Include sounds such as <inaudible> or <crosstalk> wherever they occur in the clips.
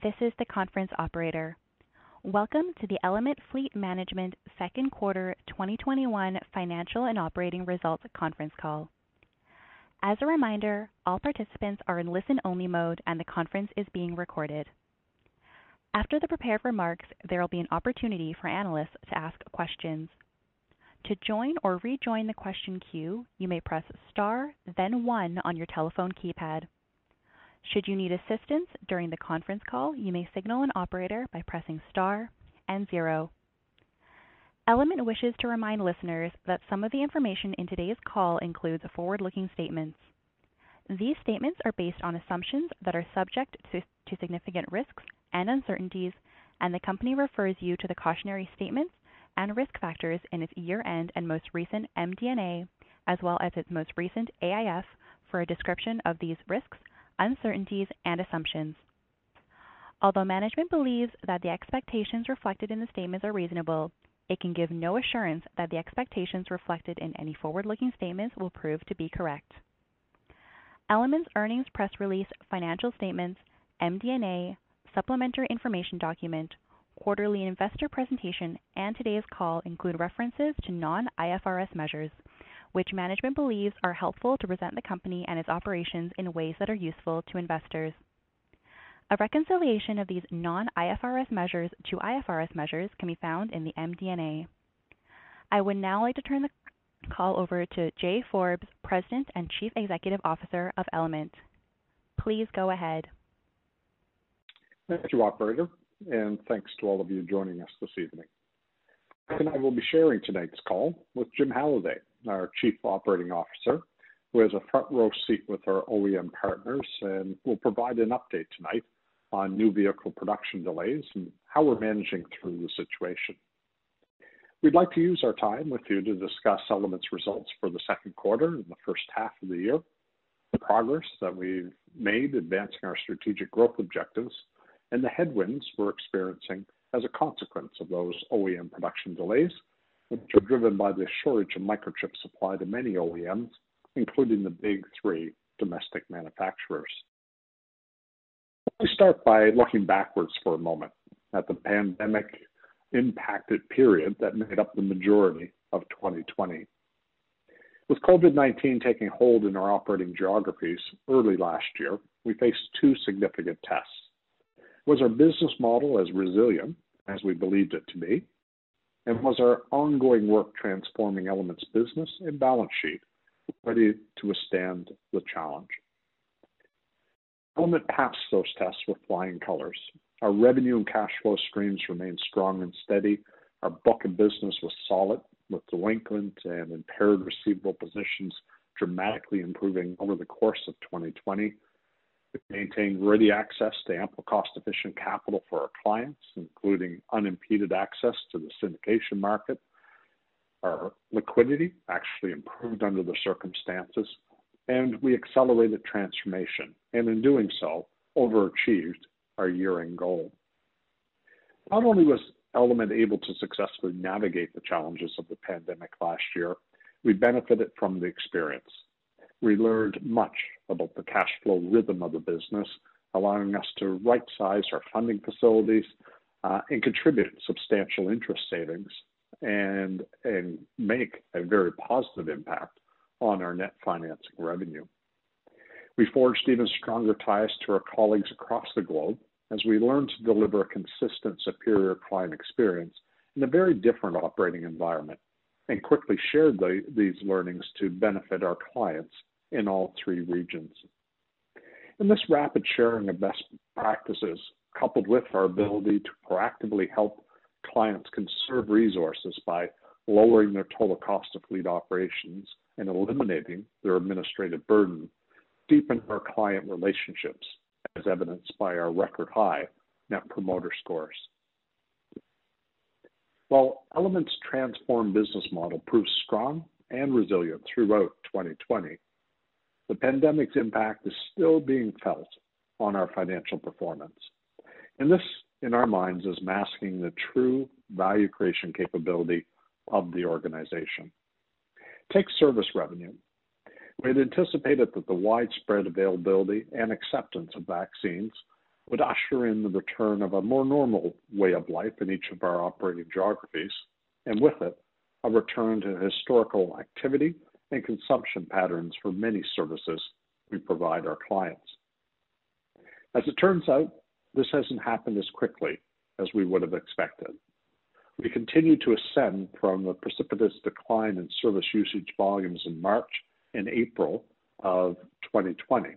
This is the conference operator. Welcome to the Element Fleet Management second quarter 2021 financial and operating results conference call. As a reminder, all participants are in listen-only mode, and the conference is being recorded. After the prepared remarks, there will be an opportunity for analysts to ask questions. To join or rejoin the question queue, you may press star then one on your telephone keypad. Should you need assistance during the conference call, you may signal an operator by pressing star and zero. Element wishes to remind listeners that some of the information in today's call includes forward-looking statements. These statements are based on assumptions that are subject to significant risks and uncertainties, and the company refers you to the cautionary statements and risk factors in its year-end and most recent MD&A, as well as its most recent AIF for a description of these risks, uncertainties, and assumptions. Although management believes that the expectations reflected in the statements are reasonable, it can give no assurance that the expectations reflected in any forward-looking statements will prove to be correct. Element's earnings press release, financial statements, MD&A, supplementary information document, quarterly investor presentation, and today's call include references to non-IFRS measures, which management believes are helpful to present the company and its operations in ways that are useful to investors. A reconciliation of these non-IFRS measures to IFRS measures can be found in the MD&A. I would now like to turn the call over to Jay Forbes, President and Chief Executive Officer of Element. Please go ahead. Thank you, operator, and thanks to all of you joining us this evening. and I will be sharing tonight's call with Jim Halliday, our Chief Operating Officer, who has a front row seat with our OEM partners and will provide an update tonight on new vehicle production delays and how we're managing through the situation. We'd like to use our time with you to discuss Element's results for the second quarter and the first half of the year, the progress that we've made advancing our strategic growth objectives, and the headwinds we're experiencing as a consequence of those OEM production delays which are driven by the shortage of microchip supply to many OEMs, including the big three domestic manufacturers. Let me start by looking backwards for a moment at the pandemic impacted period that made up the majority of 2020. With COVID-19 taking hold in our operating geographies early last year, we faced two significant tests. Was our business model as resilient as we believed it to be? And was our ongoing work transforming Element's business and balance sheet ready to withstand the challenge? Element passed those tests with flying colors. Our revenue and cash flow streams remained strong and steady. Our book of business was solid, with delinquent and impaired receivable positions dramatically improving over the course of 2020 maintain ready access to ample cost-efficient capital for our clients, including unimpeded access to the syndication market. Our liquidity actually improved under the circumstances, and we accelerated transformation, and in doing so, overachieved our year-end goal. Not only was Element able to successfully navigate the challenges of the pandemic last year, we benefited from the experience we learned much about the cash flow rhythm of the business, allowing us to right-size our funding facilities uh, and contribute substantial interest savings and, and make a very positive impact on our net financing revenue. We forged even stronger ties to our colleagues across the globe as we learned to deliver a consistent, superior client experience in a very different operating environment and quickly shared the, these learnings to benefit our clients in all three regions. And this rapid sharing of best practices, coupled with our ability to proactively help clients conserve resources by lowering their total cost of fleet operations and eliminating their administrative burden, deepened our client relationships, as evidenced by our record high net promoter scores. While Element's transformed business model proved strong and resilient throughout 2020, the pandemic's impact is still being felt on our financial performance. And this, in our minds, is masking the true value creation capability of the organization. Take service revenue. We had anticipated that the widespread availability and acceptance of vaccines would usher in the return of a more normal way of life in each of our operating geographies, and with it, a return to historical activity and consumption patterns for many services we provide our clients. As it turns out, this hasn't happened as quickly as we would have expected. We continue to ascend from the precipitous decline in service usage volumes in March and April of 2020.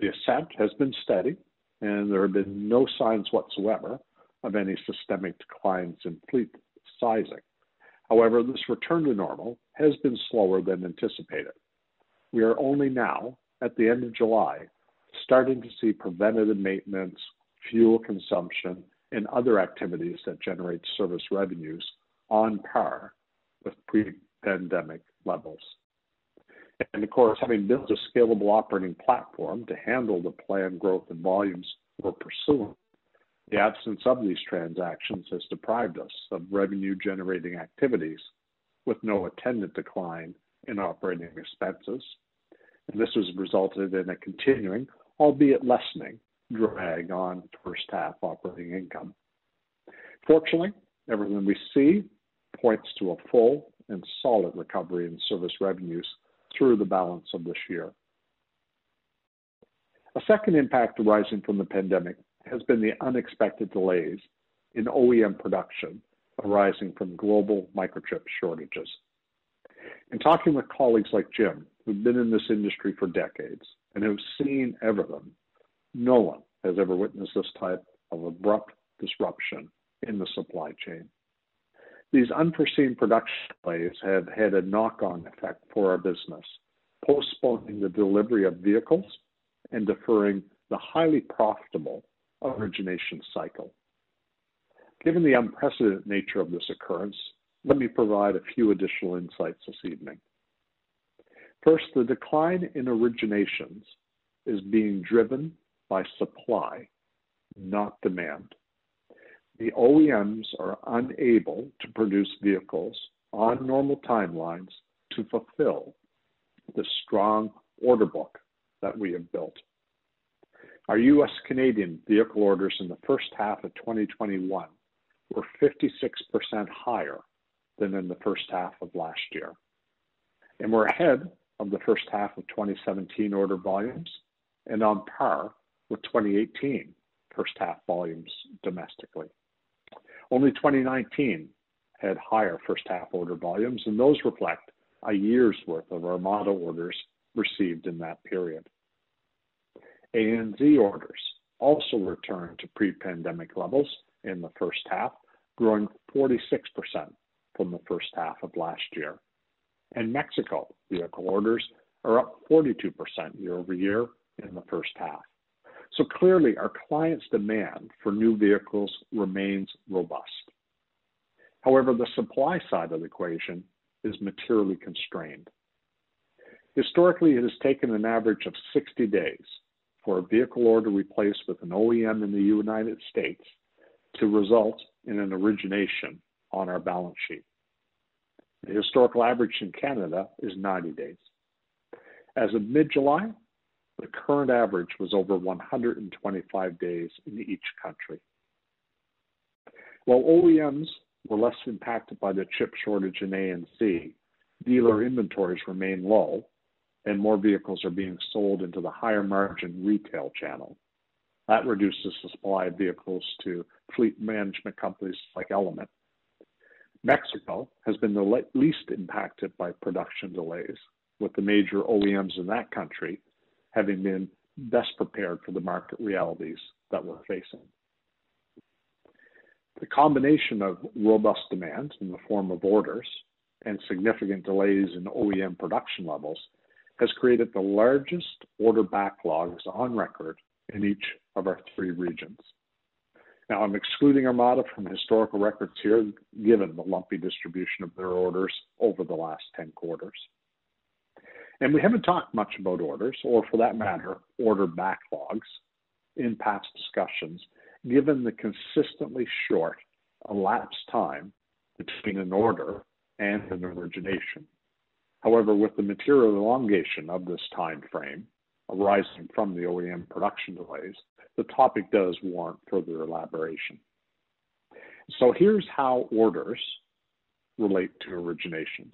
The ascent has been steady, and there have been no signs whatsoever of any systemic declines in fleet sizing. However, this return to normal has been slower than anticipated. We are only now, at the end of July, starting to see preventative maintenance, fuel consumption, and other activities that generate service revenues on par with pre-pandemic levels. And of course, having built a scalable operating platform to handle the planned growth in volumes we're pursuing, the absence of these transactions has deprived us of revenue-generating activities with no attendant decline in operating expenses. And this has resulted in a continuing, albeit lessening, drag on first half operating income. Fortunately, everything we see points to a full and solid recovery in service revenues through the balance of this year. A second impact arising from the pandemic has been the unexpected delays in OEM production arising from global microchip shortages. In talking with colleagues like Jim, who've been in this industry for decades and who've seen everything, no one has ever witnessed this type of abrupt disruption in the supply chain. These unforeseen production delays have had a knock-on effect for our business, postponing the delivery of vehicles and deferring the highly profitable origination cycle. Given the unprecedented nature of this occurrence, let me provide a few additional insights this evening. First, the decline in originations is being driven by supply, not demand. The OEMs are unable to produce vehicles on normal timelines to fulfill the strong order book that we have built. Our U.S. Canadian vehicle orders in the first half of 2021 were 56% higher than in the first half of last year, and we're ahead of the first half of 2017 order volumes and on par with 2018 first half volumes domestically. Only 2019 had higher first half order volumes, and those reflect a year's worth of Armada orders received in that period. ANZ orders also returned to pre-pandemic levels in the first half, growing 46% from the first half of last year. And Mexico vehicle orders are up 42% year-over-year in the first half. So clearly, our clients' demand for new vehicles remains robust. However, the supply side of the equation is materially constrained. Historically, it has taken an average of 60 days for a vehicle order replaced with an OEM in the United States to result in an origination on our balance sheet. The historical average in Canada is 90 days. As of mid-July, the current average was over 125 days in each country. While OEMs were less impacted by the chip shortage in ANZ, dealer inventories remain low and more vehicles are being sold into the higher margin retail channel. That reduces the supply of vehicles to fleet management companies like Element. Mexico has been the least impacted by production delays, with the major OEMs in that country having been best prepared for the market realities that we're facing. The combination of robust demand in the form of orders and significant delays in OEM production levels has created the largest order backlogs on record in each of our three regions. Now, I'm excluding Armada from historical records here, given the lumpy distribution of their orders over the last 10 quarters. And we haven't talked much about orders, or for that matter, order backlogs, in past discussions, given the consistently short elapsed time between an order and an origination. However, with the material elongation of this time frame arising from the OEM production delays, the topic does warrant further elaboration. So here's how orders relate to originations.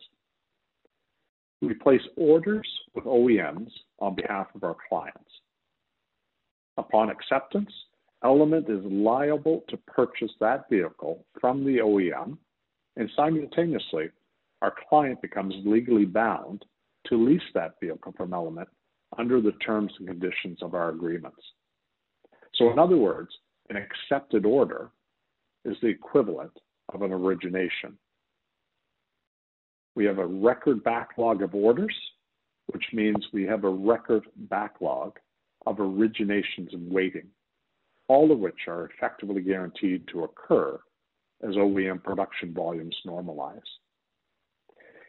We place orders with OEMs on behalf of our clients. Upon acceptance, Element is liable to purchase that vehicle from the OEM, and simultaneously, our client becomes legally bound to lease that vehicle from Element under the terms and conditions of our agreements. So, in other words, an accepted order is the equivalent of an origination. We have a record backlog of orders, which means we have a record backlog of originations in waiting, all of which are effectively guaranteed to occur as OEM production volumes normalize.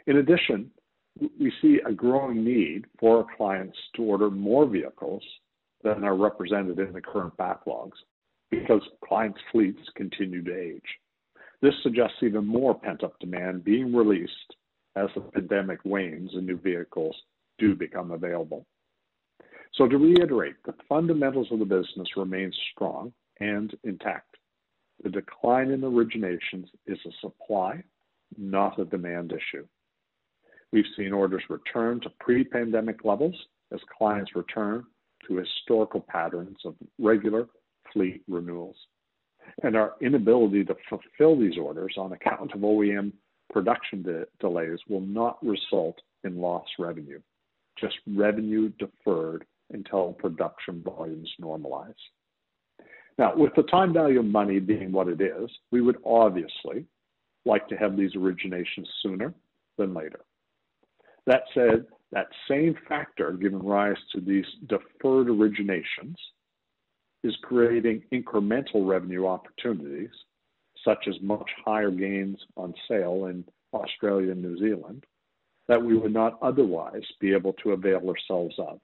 In addition, we see a growing need for our clients to order more vehicles than are represented in the current backlogs because clients' fleets continue to age. This suggests even more pent-up demand being released as the pandemic wanes and new vehicles do become available. So to reiterate, the fundamentals of the business remain strong and intact. The decline in originations is a supply, not a demand issue. We've seen orders return to pre-pandemic levels as clients return to historical patterns of regular fleet renewals. And our inability to fulfill these orders on account of OEM production de- delays will not result in lost revenue, just revenue deferred until production volumes normalize. Now, with the time value of money being what it is, we would obviously like to have these originations sooner than later. That said, that same factor giving rise to these deferred originations is creating incremental revenue opportunities, such as much higher gains on sale in Australia and New Zealand, that we would not otherwise be able to avail ourselves of.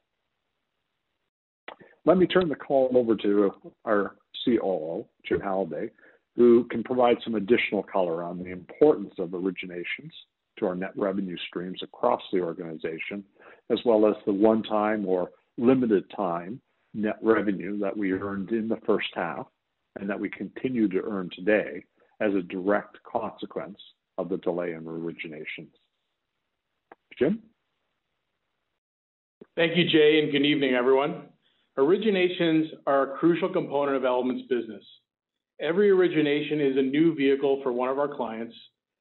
Let me turn the call over to our COO, Jim Halliday, who can provide some additional color on the importance of originations to our net revenue streams across the organization, as well as the one-time or limited time net revenue that we earned in the first half and that we continue to earn today as a direct consequence of the delay in originations. Jim? Thank you, Jay, and good evening, everyone. Originations are a crucial component of Element's business. Every origination is a new vehicle for one of our clients,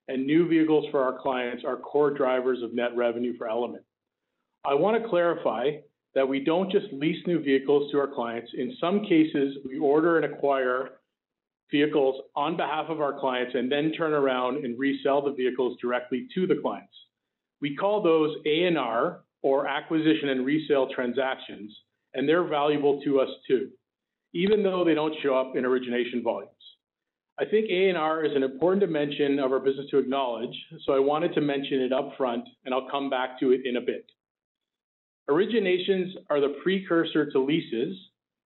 and new vehicles for our clients are core drivers of net revenue for Element. I want to clarify that we don't just lease new vehicles to our clients. In some cases, we order and acquire vehicles on behalf of our clients and then turn around and resell the vehicles directly to the clients. We call those A&R or acquisition and resale transactions, and they're valuable to us too, even though they don't show up in origination volumes. I think A&R is an important dimension of our business to acknowledge, so I wanted to mention it up front, and I'll come back to it in a bit. Originations are the precursor to leases,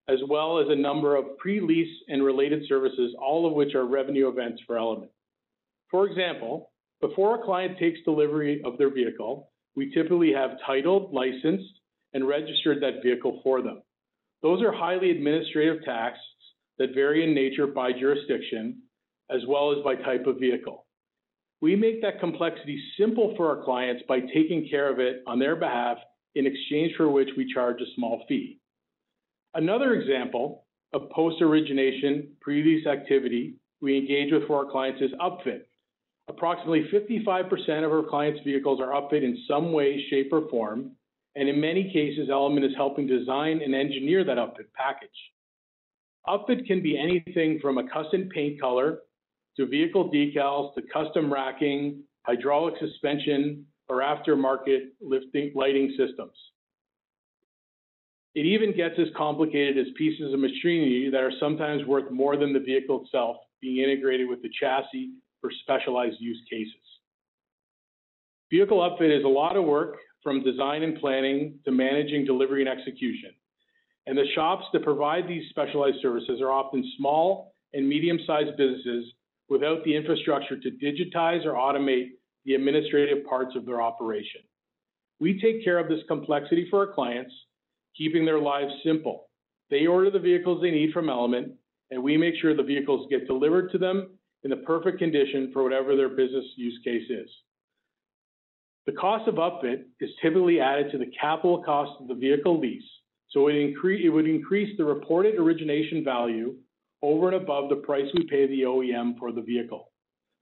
as well as a number of pre-lease and related services, all of which are revenue events for Element. For example, before a client takes delivery of their vehicle, we typically have titled, licensed, and registered that vehicle for them. Those are highly administrative tasks that vary in nature by jurisdiction, as well as by type of vehicle. We make that complexity simple for our clients by taking care of it on their behalf, in exchange for which we charge a small fee. Another example of post-origination pre-lease activity we engage with for our clients is upfit. Approximately 55% of our clients' vehicles are upfit in some way, shape, or form, and in many cases, Element is helping design and engineer that upfit package. Upfit can be anything from a custom paint color to vehicle decals to custom racking, hydraulic suspension, or aftermarket lifting lighting systems. It even gets as complicated as pieces of machinery that are sometimes worth more than the vehicle itself being integrated with the chassis for specialized use cases. Vehicle upfit is a lot of work from design and planning to managing delivery and execution. And the shops that provide these specialized services are often small and medium-sized businesses without the infrastructure to digitize or automate the administrative parts of their operation. We take care of this complexity for our clients, keeping their lives simple. They order the vehicles they need from Element, and we make sure the vehicles get delivered to them in the perfect condition for whatever their business use case is. The cost of upfit is typically added to the capital cost of the vehicle lease, so it, would increase the reported origination value over and above the price we pay the OEM for the vehicle.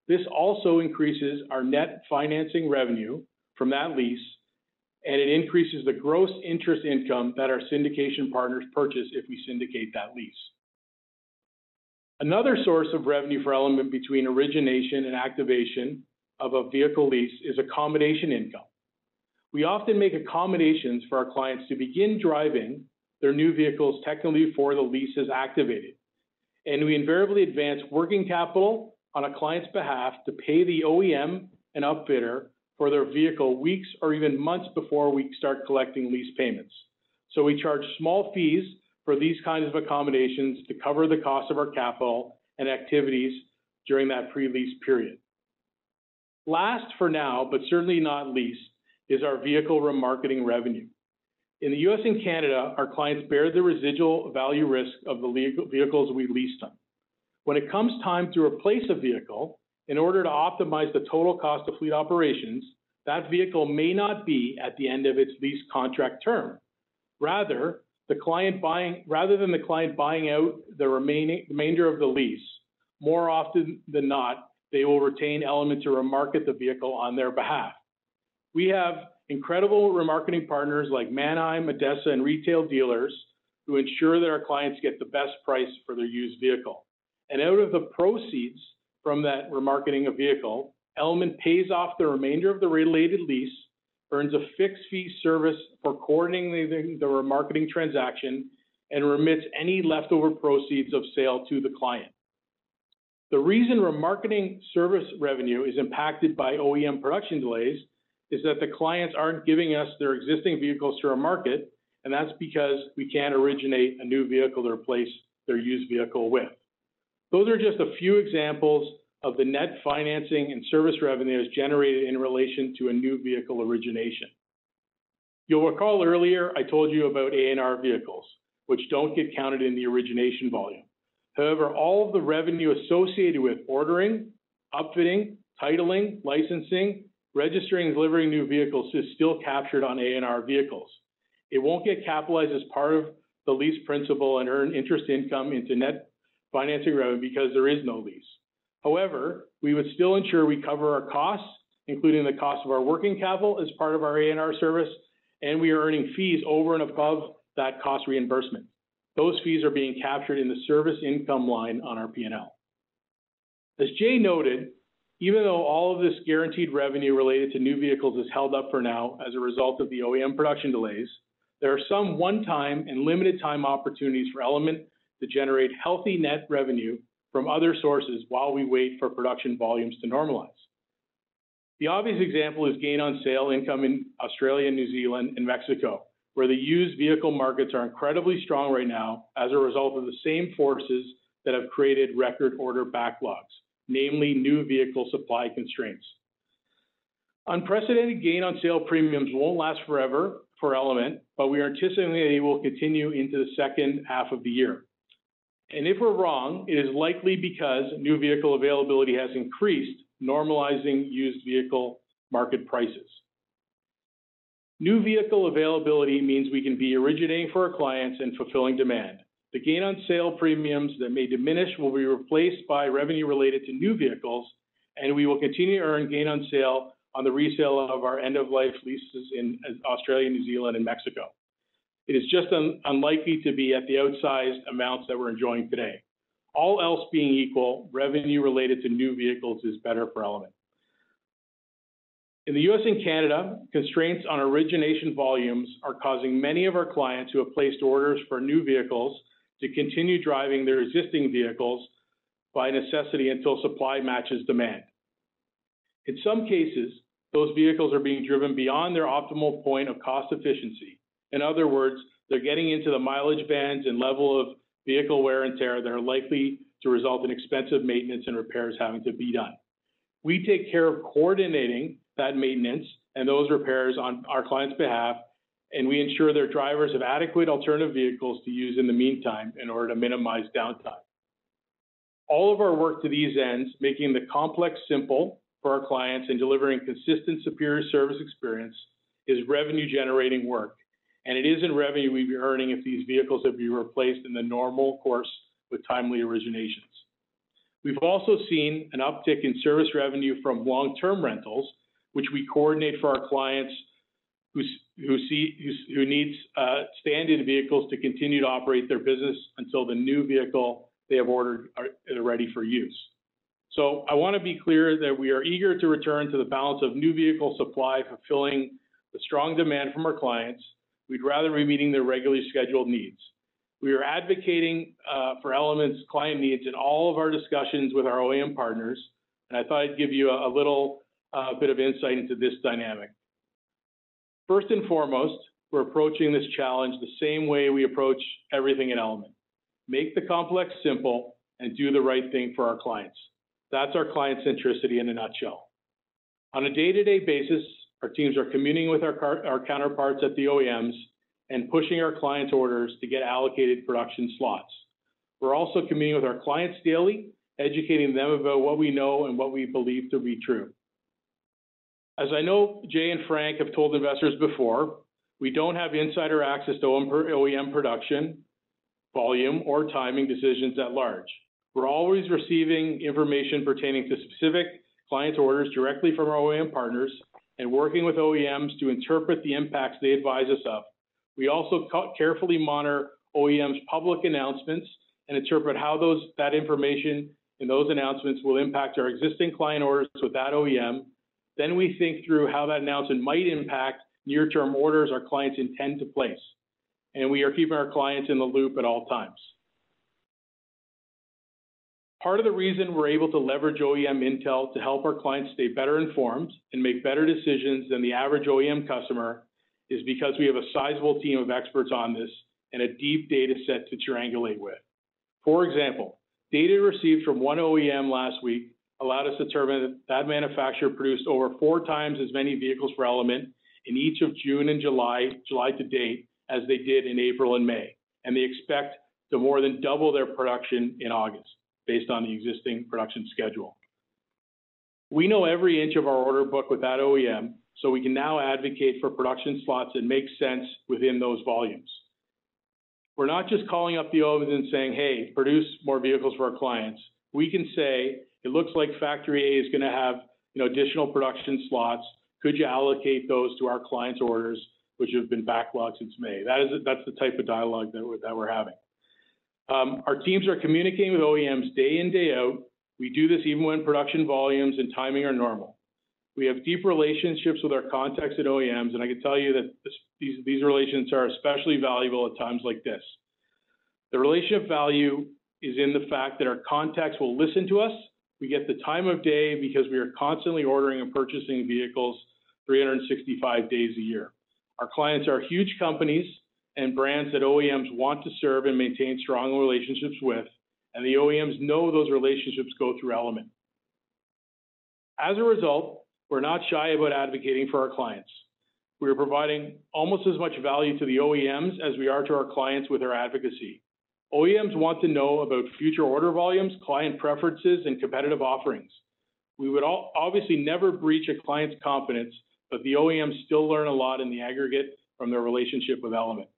This also increases our net financing revenue from that lease, and it increases the gross interest income that our syndication partners purchase if we syndicate that lease. Another source of revenue for Element between origination and activation of a vehicle lease is accommodation income. We often make accommodations for our clients to begin driving their new vehicles technically before the lease is activated. And we invariably advance working capital on a client's behalf to pay the OEM and upfitter for their vehicle weeks or even months before we start collecting lease payments. So we charge small fees for these kinds of accommodations to cover the cost of our capital and activities during that pre-lease period. Last for now, but certainly not least, is our vehicle remarketing revenue. In the US and Canada, our clients bear the residual value risk of the vehicles we lease them. When it comes time to replace a vehicle, in order to optimize the total cost of fleet operations, that vehicle may not be at the end of its lease contract term. Rather, the client buying, rather than the client buying out the remaining remainder of the lease, more often than not, they will retain Element to remarket the vehicle on their behalf. We have incredible remarketing partners like Manheim, ADESA, and retail dealers who ensure that our clients get the best price for their used vehicle. And out of the proceeds from that remarketing a vehicle, Element pays off the remainder of the related lease earns a fixed fee service for coordinating the remarketing transaction and remits any leftover proceeds of sale to the client. The reason remarketing service revenue is impacted by OEM production delays is that the clients aren't giving us their existing vehicles to our market, and that's because we can't originate a new vehicle to replace their used vehicle with. Those are just a few examples of the net financing and service revenues generated in relation to a new vehicle origination. You'll recall earlier I told you about A&R vehicles, which don't get counted in the origination volume. However, all of the revenue associated with ordering, upfitting, titling, licensing, registering, and delivering new vehicles is still captured on A&R vehicles. It won't get capitalized as part of the lease principal and earn interest income into net financing revenue because there is no lease. However, we would still ensure we cover our costs, including the cost of our working capital as part of our A&R service, and we are earning fees over and above that cost reimbursement. Those fees are being captured in the service income line on our P&L. As Jay noted, even though all of this guaranteed revenue related to new vehicles is held up for now as a result of the OEM production delays, there are some one-time and limited time opportunities for Element to generate healthy net revenue from other sources while we wait for production volumes to normalize. The obvious example is gain on sale income in Australia, New Zealand, and Mexico, where the used vehicle markets are incredibly strong right now as a result of the same forces that have created record order backlogs, namely new vehicle supply constraints. Unprecedented gain on sale premiums won't last forever for Element, but we are anticipating they will continue into the second half of the year. And if we're wrong, it is likely because new vehicle availability has increased, normalizing used vehicle market prices. New vehicle availability means we can be originating for our clients and fulfilling demand. The gain on sale premiums that may diminish will be replaced by revenue related to new vehicles, and we will continue to earn gain on sale on the resale of our end-of-life leases in Australia, New Zealand, and Mexico. It is just un unlikely to be at the outsized amounts that we're enjoying today. All else being equal, revenue related to new vehicles is better for Element. In the U.S. and Canada, constraints on origination volumes are causing many of our clients who have placed orders for new vehicles to continue driving their existing vehicles by necessity until supply matches demand. In some cases, those vehicles are being driven beyond their optimal point of cost efficiency. In other words, they're getting into the mileage bands and level of vehicle wear and tear that are likely to result in expensive maintenance and repairs having to be done. We take care of coordinating that maintenance and those repairs on our client's behalf, and we ensure their drivers have adequate alternative vehicles to use in the meantime in order to minimize downtime. All of our work to these ends, making the complex simple for our clients and delivering consistent superior service experience, is revenue-generating work, and it isn't revenue we'd be earning if these vehicles would be replaced in the normal course with timely originations. We've also seen an uptick in service revenue from long-term rentals, which we coordinate for our clients who needs uh, stand-in vehicles to continue to operate their business until the new vehicle they have ordered are ready for use. So I want to be clear that we are eager to return to the balance of new vehicle supply, fulfilling the strong demand from our clients. We'd rather be meeting their regularly scheduled needs. We are advocating uh, for Element's client needs in all of our discussions with our OEM partners, and I thought I'd give you a little uh, bit of insight into this dynamic. First and foremost, we're approaching this challenge the same way we approach everything at Element: make the complex simple and do the right thing for our clients. That's our client centricity in a nutshell. On a day-to-day basis, our teams are communing with our counterparts at the OEMs and pushing our clients' orders to get allocated production slots. We're also communing with our clients daily, educating them about what we know and what we believe to be true. As I know Jay and Frank have told investors before, we don't have insider access to OEM production, volume, or timing decisions at large. We're always receiving information pertaining to specific client orders directly from our OEM partners and working with OEMs to interpret the impacts they advise us of. We also carefully monitor OEMs' public announcements and interpret how that information and those announcements will impact our existing client orders with that OEM. Then we think through how that announcement might impact near-term orders our clients intend to place, and we are keeping our clients in the loop at all times. Part of the reason we're able to leverage OEM intel to help our clients stay better informed and make better decisions than the average OEM customer is because we have a sizable team of experts on this and a deep data set to triangulate with. For example, data received from one OEM last week allowed us to determine that that manufacturer produced over four times as many vehicles for Element in each of June and July, July to date, as they did in April and May, and they expect to more than double their production in August based on the existing production schedule. We know every inch of our order book with that OEM, so we can now advocate for production slots that make sense within those volumes. We're not just calling up the OEMs and saying, "Hey, produce more vehicles for our clients." We can say, "It looks like factory A is going to have, you know, additional production slots. Could you allocate those to our clients' orders, which have been backlogged since May?" That is, that's the type of dialogue that we're that we're having. Um, our teams are communicating with OEMs day in, day out. We do this even when production volumes and timing are normal. We have deep relationships with our contacts at OEMs, and I can tell you that these these relations are especially valuable at times like this. The relationship value is in the fact that our contacts will listen to us. We get the time of day because we are constantly ordering and purchasing vehicles 365 days a year. Our clients are huge companies and brands that OEMs want to serve and maintain strong relationships with, and the OEMs know those relationships go through Element. As a result, we're not shy about advocating for our clients. We are providing almost as much value to the OEMs as we are to our clients with our advocacy. OEMs want to know about future order volumes, client preferences, and competitive offerings. We would all, obviously never breach a client's confidence, but the OEMs still learn a lot in the aggregate from their relationship with Element.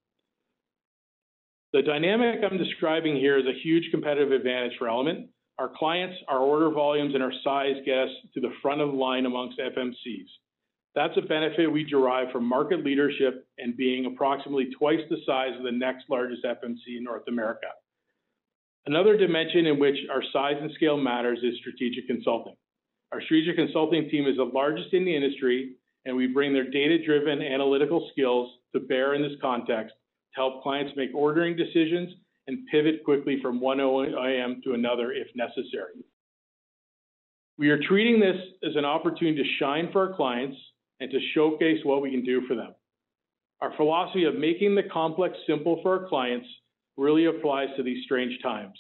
The dynamic I'm describing here is a huge competitive advantage for Element. Our clients, our order volumes, and our size get us to the front of the line amongst FMCs. That's a benefit we derive from market leadership and being approximately twice the size of the next largest FMC in North America. Another dimension in which our size and scale matters is strategic consulting. Our strategic consulting team is the largest in the industry, and we bring their data-driven analytical skills to bear in this context to help clients make ordering decisions and pivot quickly from one OEM to another if necessary. We are treating this as an opportunity to shine for our clients and to showcase what we can do for them. Our philosophy of making the complex simple for our clients really applies to these strange times.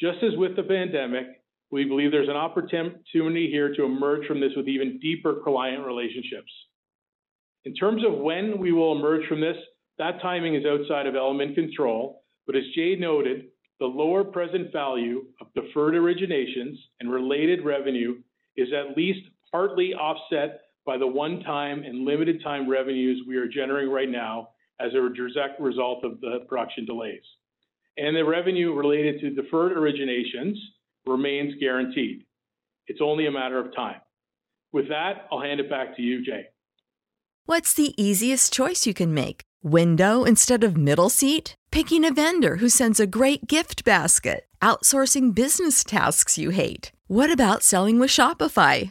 Just as with the pandemic, we believe there's an opportunity here to emerge from this with even deeper client relationships. In terms of when we will emerge from this, that timing is outside of Element control, but as Jay noted, the lower present value of deferred originations and related revenue is at least partly offset by the one-time and limited time revenues we are generating right now as a direct result of the production delays. And the revenue related to deferred originations remains guaranteed. It's only a matter of time. With that, I'll hand it back to you, Jay. What's the easiest choice you can make? Window instead of middle seat? Picking a vendor who sends a great gift basket? Outsourcing business tasks you hate? What about selling with Shopify?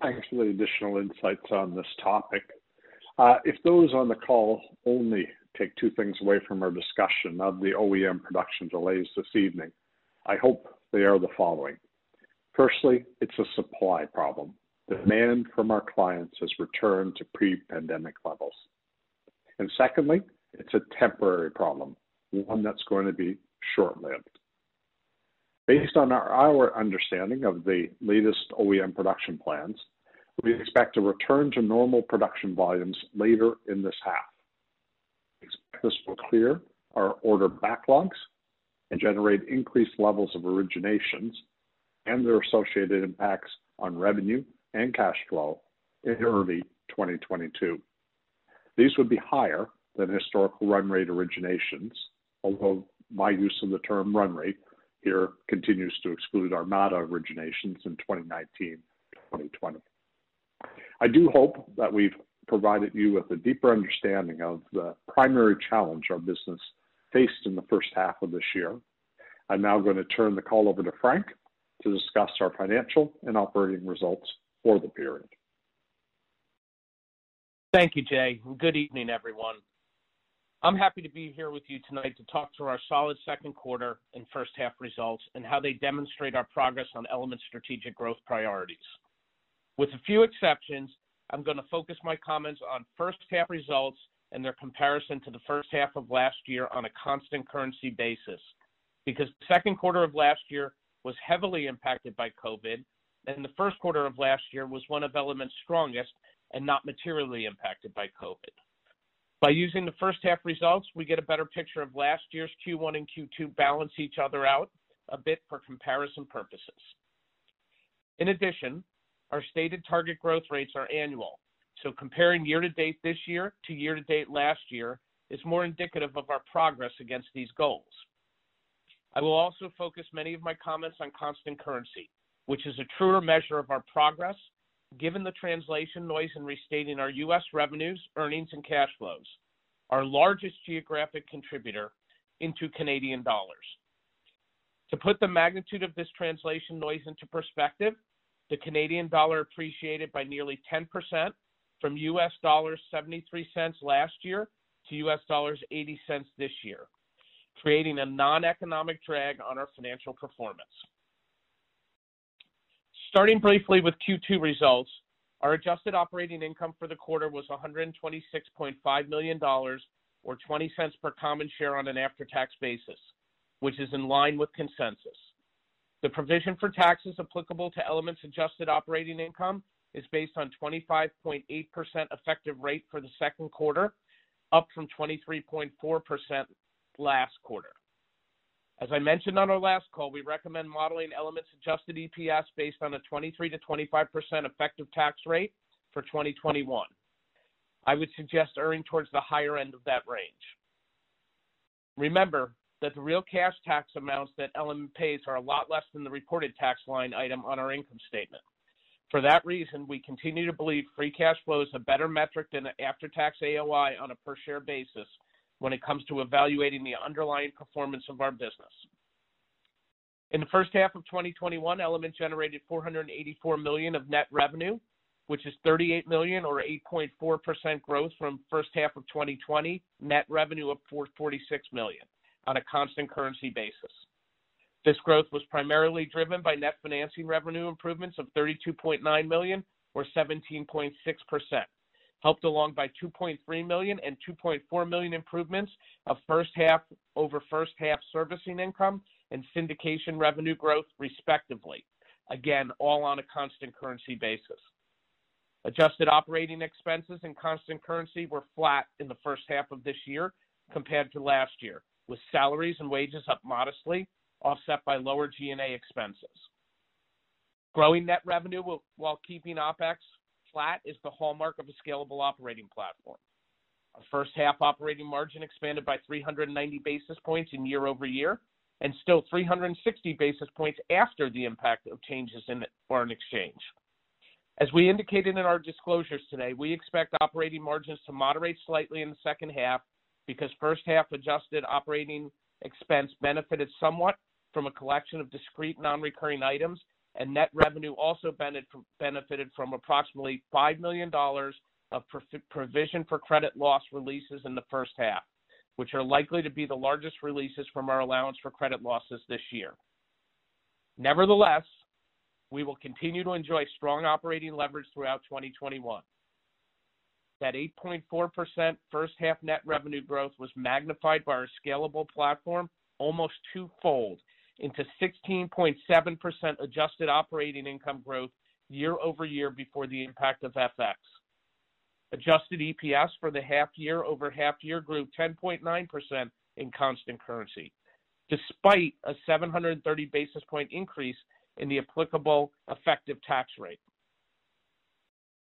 Thanks for the additional insights on this topic. Uh, if those on the call only take two things away from our discussion of the OEM production delays this evening, I hope they are the following. Firstly, it's a supply problem. Demand from our clients has returned to pre-pandemic levels. And secondly, it's a temporary problem, one that's going to be short-lived. Based on our, understanding of the latest OEM production plans, we expect a return to normal production volumes later in this half. We expect this will clear our order backlogs and generate increased levels of originations and their associated impacts on revenue and cash flow in early 2022. These would be higher than historical run rate originations, although my use of the term run rate here continues to exclude Armada originations in 2019 2020. I do hope that we've provided you with a deeper understanding of the primary challenge our business faced in the first half of this year. I'm now going to turn the call over to Frank to discuss our financial and operating results for the period. Thank you, Jay. Good evening, everyone. I'm happy to be here with you tonight to talk through our solid second quarter and first half results and how they demonstrate our progress on Element's strategic growth priorities. With a few exceptions, I'm going to focus my comments on first half results and their comparison to the first half of last year on a constant currency basis, because the second quarter of last year was heavily impacted by COVID, and the first quarter of last year was one of Element's strongest and not materially impacted by COVID. By using the first half results, we get a better picture of last year's Q1 and Q2 balance each other out a bit for comparison purposes. In addition, our stated target growth rates are annual, so comparing year-to-date this year to year-to-date last year is more indicative of our progress against these goals. I will also focus many of my comments on constant currency, which is a truer measure of our progress given the translation noise in restating our U.S. revenues, earnings, and cash flows, our largest geographic contributor, into Canadian dollars. To put the magnitude of this translation noise into perspective, the Canadian dollar appreciated by nearly 10% from US dollars 73 cents last year to US dollars 80 cents this year, creating a non-economic drag on our financial performance. Starting briefly with Q2 results, our adjusted operating income for the quarter was $126.5 million, or $0.20 per common share on an after-tax basis, which is in line with consensus. The provision for taxes applicable to Element's adjusted operating income is based on 25.8% effective rate for the second quarter, up from 23.4% last quarter. As I mentioned on our last call, we recommend modeling Element's adjusted EPS based on a 23%-25% effective tax rate for 2021. I would suggest erring towards the higher end of that range. Remember that the real cash tax amounts that Element pays are a lot less than the reported tax line item on our income statement. For that reason, we continue to believe free cash flow is a better metric than after-tax AOI on a per-share basis when it comes to evaluating the underlying performance of our business. In the first half of 2021, Element generated 484 million of net revenue, which is 38 million or 8.4% growth from first half of 2020 net revenue of 446 million on a constant currency basis. This growth was primarily driven by net financing revenue improvements of 32.9 million or 17.6%, helped along by $2.3 million and $2.4 million improvements of first half over first half servicing income and syndication revenue growth, respectively. Again, all on a constant currency basis. Adjusted operating expenses in constant currency were flat in the first half of this year compared to last year, with salaries and wages up modestly, offset by lower G&A expenses. Growing net revenue while keeping OpEx flat is the hallmark of a scalable operating platform. Our first half operating margin expanded by 390 basis points in year-over-year, and still 360 basis points after the impact of changes in foreign exchange. As we indicated in our disclosures today, we expect operating margins to moderate slightly in the second half because first half adjusted operating expense benefited somewhat from a collection of discrete non-recurring items, and net revenue also benefited from approximately $5 million of provision for credit loss releases in the first half, which are likely to be the largest releases from our allowance for credit losses this year. Nevertheless, we will continue to enjoy strong operating leverage throughout 2021. That 8.4% first half net revenue growth was magnified by our scalable platform almost twofold into 16.7% adjusted operating income growth year-over-year before the impact of FX. Adjusted EPS for the half year over half year grew 10.9% in constant currency, despite a 730 basis point increase in the applicable effective tax rate.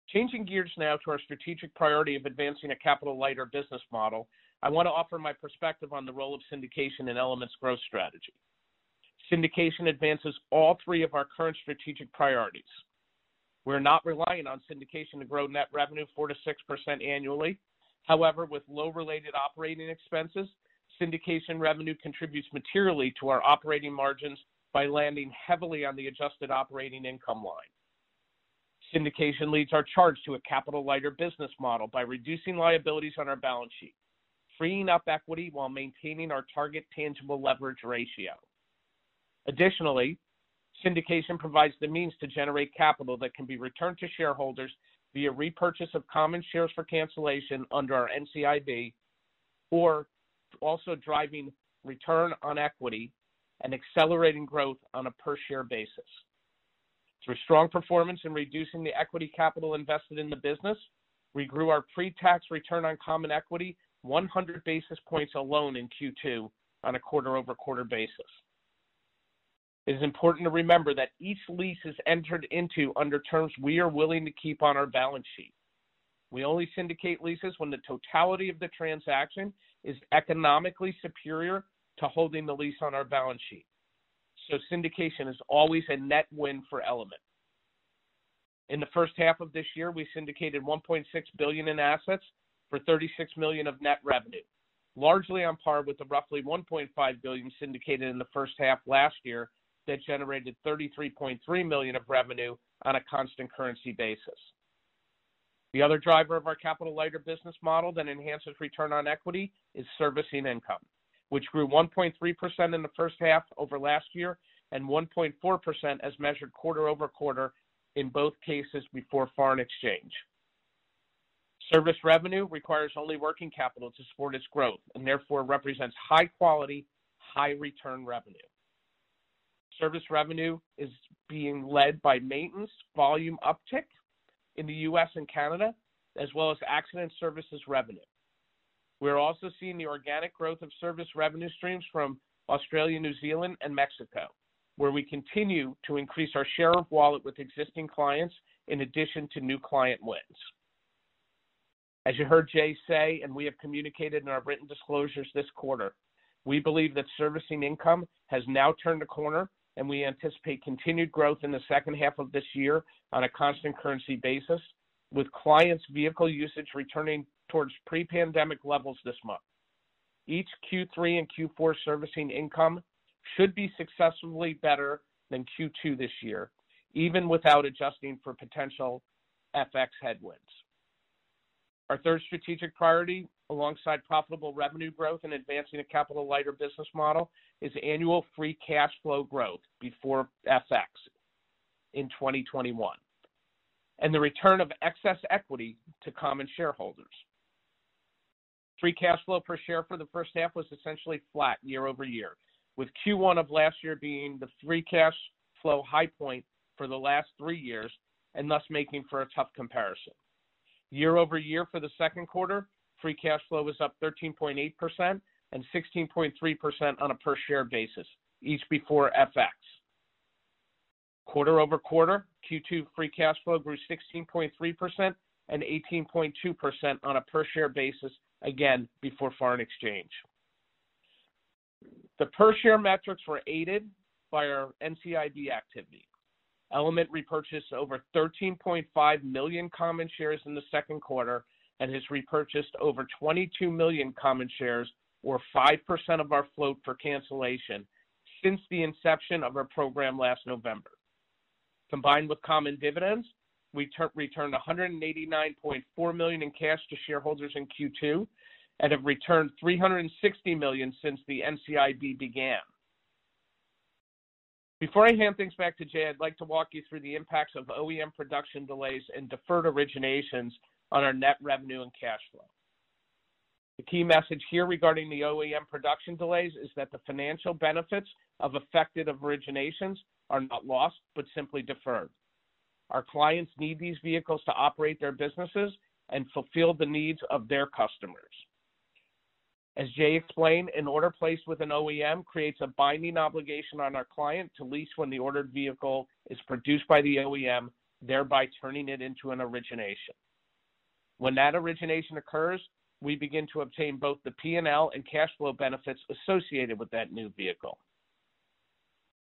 Changing gears now to our strategic priority of advancing a capital-lighter business model, I want to offer my perspective on the role of syndication in Element's growth strategy. Syndication advances all three of our current strategic priorities. We're not relying on syndication to grow net revenue 4%-6% annually. However, with low related operating expenses, syndication revenue contributes materially to our operating margins by landing heavily on the adjusted operating income line. Syndication leads our charge to a capital-lighter business model by reducing liabilities on our balance sheet, freeing up equity while maintaining our target tangible leverage ratio. Additionally, syndication provides the means to generate capital that can be returned to shareholders via repurchase of common shares for cancellation under our NCIB, or also driving return on equity and accelerating growth on a per-share basis. Through strong performance in reducing the equity capital invested in the business, we grew our pre-tax return on common equity 100 basis points alone in Q2 on a quarter-over-quarter basis. It is important to remember that each lease is entered into under terms we are willing to keep on our balance sheet. We only syndicate leases when the totality of the transaction is economically superior to holding the lease on our balance sheet. So syndication is always a net win for Element. In the first half of this year, we syndicated 1.6 billion in assets for 36 million of net revenue, largely on par with the roughly 1.5 billion syndicated in the first half last year that generated 33.3 million of revenue on a constant currency basis. The other driver of our capital-lighter business model that enhances return on equity is servicing income, which grew 1.3% in the first half over last year and 1.4% as measured quarter-over-quarter in both cases before foreign exchange. Service revenue requires only working capital to support its growth and therefore represents high quality, high return revenue. Service revenue is being led by maintenance volume uptick in the U.S. and Canada, as well as accident services revenue. We're also seeing the organic growth of service revenue streams from Australia, New Zealand, and Mexico, where we continue to increase our share of wallet with existing clients in addition to new client wins. As you heard Jay say, and we have communicated in our written disclosures this quarter, we believe that servicing income has now turned a corner, and we anticipate continued growth in the second half of this year on a constant currency basis, with clients' vehicle usage returning towards pre-pandemic levels this month. Each Q3 and Q4 servicing income should be successfully better than Q2 this year, even without adjusting for potential FX headwinds. Our third strategic priority, alongside profitable revenue growth and advancing a capital lighter business model, is annual free cash flow growth before FX in 2021, and the return of excess equity to common shareholders. Free cash flow per share for the first half was essentially flat year-over-year, with Q1 of last year being the free cash flow high point for the last three years and thus making for a tough comparison. Year-over-year for the second quarter, free cash flow was up 13.8% and 16.3% on a per share basis, each before FX. Quarter-over-quarter, Q2 free cash flow grew 16.3% and 18.2% on a per share basis, again, before foreign exchange. The per share metrics were aided by our NCIB activity. Element repurchased over 13.5 million common shares in the second quarter and has repurchased over 22 million common shares, or 5% of our float for cancellation since the inception of our program last November. Combined with common dividends, we returned 189.4 million in cash to shareholders in Q2 and have returned 360 million since the NCIB began. Before I hand things back to Jay, I'd like to walk you through the impacts of OEM production delays and deferred originations on our net revenue and cash flow. The key message here regarding the OEM production delays is that the financial benefits of affected originations are not lost, but simply deferred. Our clients need these vehicles to operate their businesses and fulfill the needs of their customers. As Jay explained, an order placed with an OEM creates a binding obligation on our client to lease when the ordered vehicle is produced by the OEM, thereby turning it into an origination. When that origination occurs, we begin to obtain both the P&L and cash flow benefits associated with that new vehicle.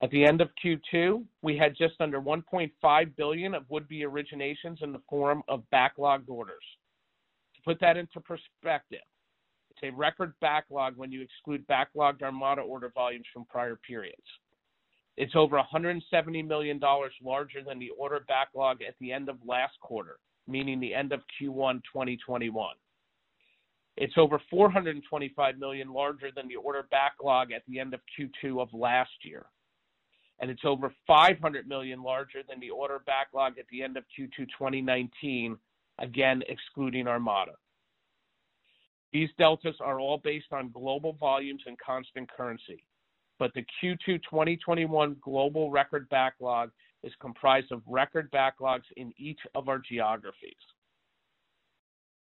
At the end of Q2, we had just under 1.5 billion of would-be originations in the form of backlogged orders. To put that into perspective, a record backlog when you exclude backlogged Armada order volumes from prior periods. It's over $170 million larger than the order backlog at the end of last quarter, meaning the end of Q1 2021. It's over 425 million larger than the order backlog at the end of Q2 of last year. And it's over 500 million larger than the order backlog at the end of Q2 2019, again, excluding Armada. These deltas are all based on global volumes and constant currency, but the Q2 2021 global record backlog is comprised of record backlogs in each of our geographies.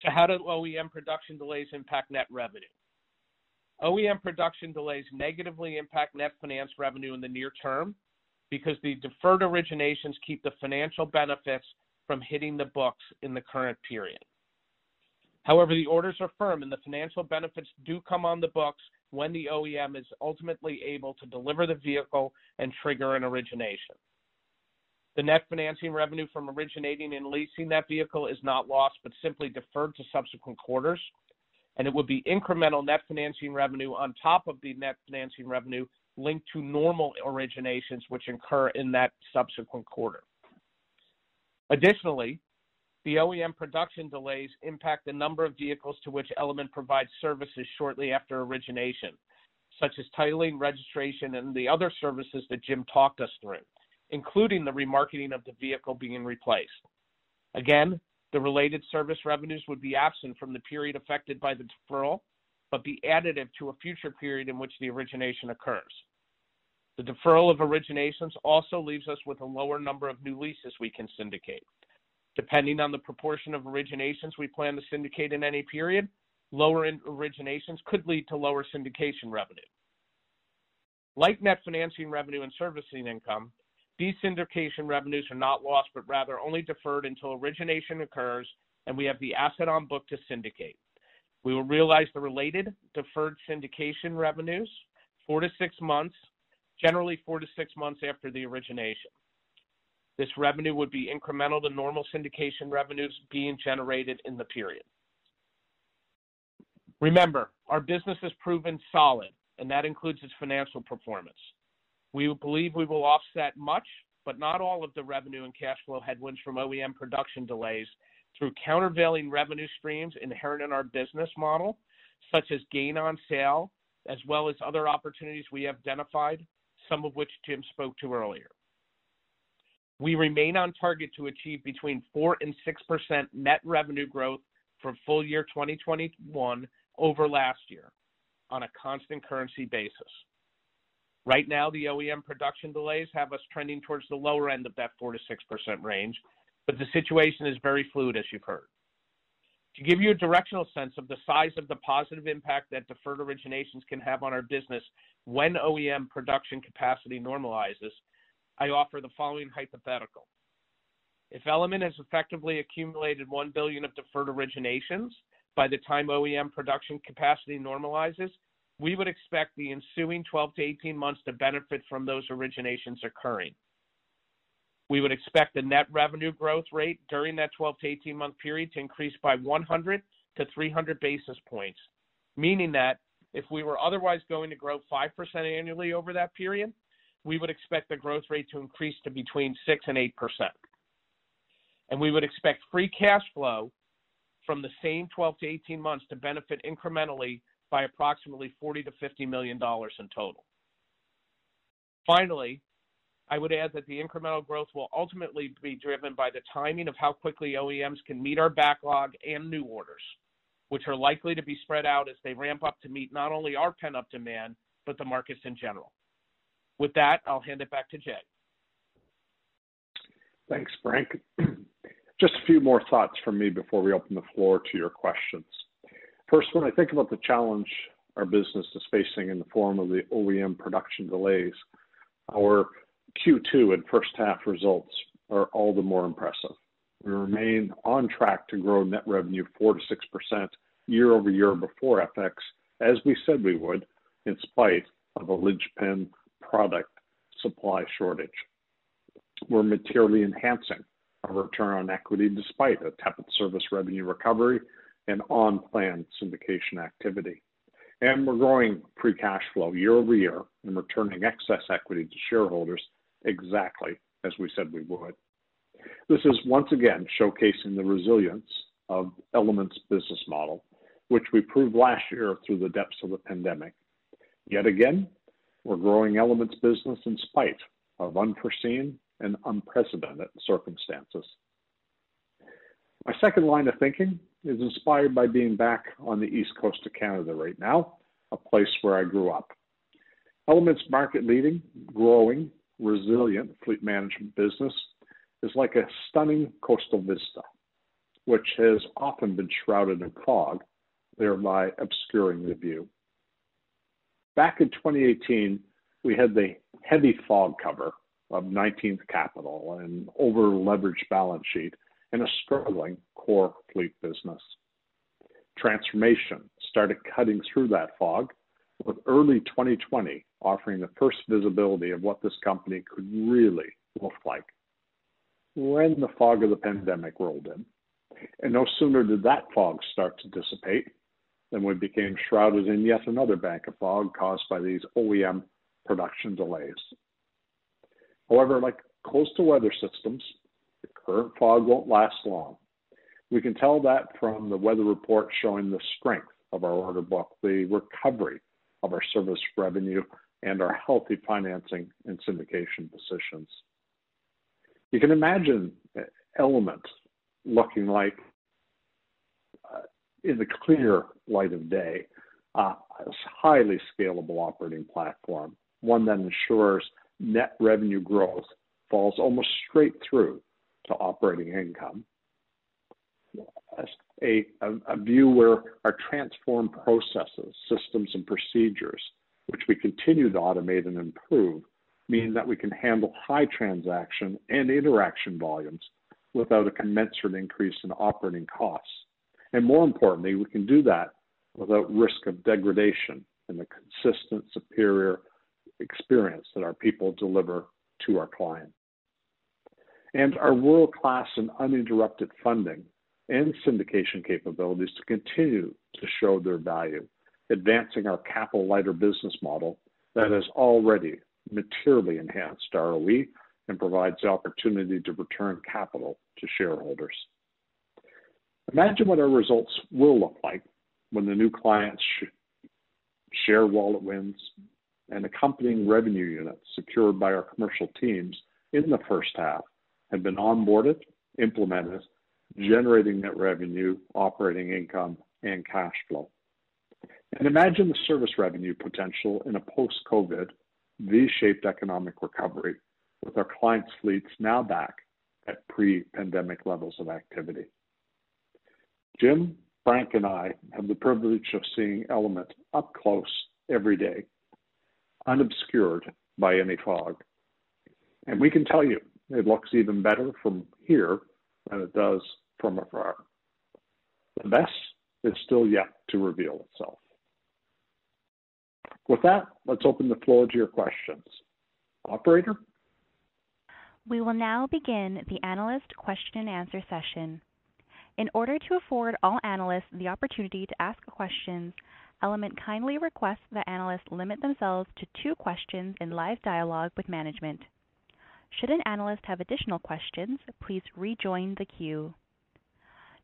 So, how do OEM production delays impact net revenue? OEM production delays negatively impact net finance revenue in the near term because the deferred originations keep the financial benefits from hitting the books in the current period. However, the orders are firm, and the financial benefits do come on the books when the OEM is ultimately able to deliver the vehicle and trigger an origination. The net financing revenue from originating and leasing that vehicle is not lost, but simply deferred to subsequent quarters, and it would be incremental net financing revenue on top of the net financing revenue linked to normal originations which incur in that subsequent quarter. Additionally, the OEM production delays impact the number of vehicles to which Element provides services shortly after origination, such as titling, registration, and the other services that Jim talked us through, including the remarketing of the vehicle being replaced. Again, the related service revenues would be absent from the period affected by the deferral, but be additive to a future period in which the origination occurs. The deferral of originations also leaves us with a lower number of new leases we can syndicate. Depending on the proportion of originations we plan to syndicate in any period, lower originations could lead to lower syndication revenue. Like net financing revenue and servicing income, these syndication revenues are not lost, but rather only deferred until origination occurs and we have the asset on book to syndicate. We will realize the related deferred syndication revenues four to six months, generally four to six months after the origination. This revenue would be incremental to normal syndication revenues being generated in the period. Remember, our business has proven solid, and that includes its financial performance. We believe we will offset much, but not all of the revenue and cash flow headwinds from OEM production delays through countervailing revenue streams inherent in our business model, such as gain on sale, as well as other opportunities we have identified, some of which Jim spoke to earlier. We remain on target to achieve between 4 and 6% net revenue growth for full year 2021 over last year on a constant currency basis. Right now, the OEM production delays have us trending towards the lower end of that 4%-6% range, but the situation is very fluid, as you've heard. To give you a directional sense of the size of the positive impact that deferred originations can have on our business when OEM production capacity normalizes, I offer the following hypothetical. If Element has effectively accumulated 1 billion of deferred originations by the time OEM production capacity normalizes, we would expect the ensuing 12 to 18 months to benefit from those originations occurring. We would expect the net revenue growth rate during that 12 to 18 month period to increase by 100 to 300 basis points, meaning that if we were otherwise going to grow 5% annually over that period, we would expect the growth rate to increase to between 6 and 8%. And we would expect free cash flow from the same 12 to 18 months to benefit incrementally by approximately $40 million-$50 million in total. Finally, I would add that the incremental growth will ultimately be driven by the timing of how quickly OEMs can meet our backlog and new orders, which are likely to be spread out as they ramp up to meet not only our pent-up demand, but the markets in general. With that, I'll hand it back to Jay. Thanks, Frank. <clears throat> Just a few more thoughts from me before we open the floor to your questions. First, when I think about the challenge our business is facing in the form of the OEM production delays, our Q2 and first half results are all the more impressive. We remain on track to grow net revenue 4%-6% year-over-year before FX, as we said we would, in spite of a linchpin product supply shortage. We're materially enhancing our return on equity despite a tepid service revenue recovery and on-plan syndication activity. And We're growing free cash flow year-over-year and returning excess equity to shareholders exactly as we said we would. This is once again showcasing the resilience of Element's business model, which we proved last year through the depths of the pandemic. Yet again, we're growing Element's business in spite of unforeseen and unprecedented circumstances. My second line of thinking is inspired by being back on the East Coast of Canada right now, a place where I grew up. Element's market-leading, growing, resilient fleet management business is like a stunning coastal vista, which has often been shrouded in fog, thereby obscuring the view. Back in 2018, we had the heavy fog cover of 19th Capital and over-leveraged balance sheet and a struggling core fleet business. Transformation started cutting through that fog with early 2020 offering the first visibility of what this company could really look like. When the fog of the pandemic rolled in, and no sooner did that fog start to dissipate than we became shrouded in yet another bank of fog caused by these OEM production delays. However, like coastal weather systems, the current fog won't last long. We can tell that from the weather report showing the strength of our order book, the recovery of our service revenue, and our healthy financing and syndication positions. You can imagine Element looking like, in the clear light of day, a highly scalable operating platform one that ensures net revenue growth falls almost straight through to operating income. A, a, view where our transformed processes, systems, and procedures, which we continue to automate and improve, mean that we can handle high transaction and interaction volumes without a commensurate increase in operating costs. And more importantly, we can do that without risk of degradation in the consistent, superior experience that our people deliver to our client. And our world class and uninterrupted funding and syndication capabilities to continue to show their value, advancing our capital lighter business model that has already materially enhanced ROE and provides the opportunity to return capital to shareholders. Imagine what our results will look like when the new clients share wallet wins and accompanying revenue units secured by our commercial teams in the first half have been onboarded, implemented, generating net revenue, operating income, and cash flow. And imagine the service revenue potential in a post-COVID V-shaped economic recovery with our clients' fleets now back at pre-pandemic levels of activity. Jim, Frank, and I have the privilege of seeing Element up close every day, unobscured by any fog. And we can tell you it looks even better from here than it does from afar. The best is still yet to reveal itself. With that, let's open the floor to your questions. Operator? We will now begin the analyst question and answer session. In order to afford all analysts the opportunity to ask questions, Element kindly requests that analysts limit themselves to two questions in live dialogue with management. Should an analyst have additional questions, please rejoin the queue.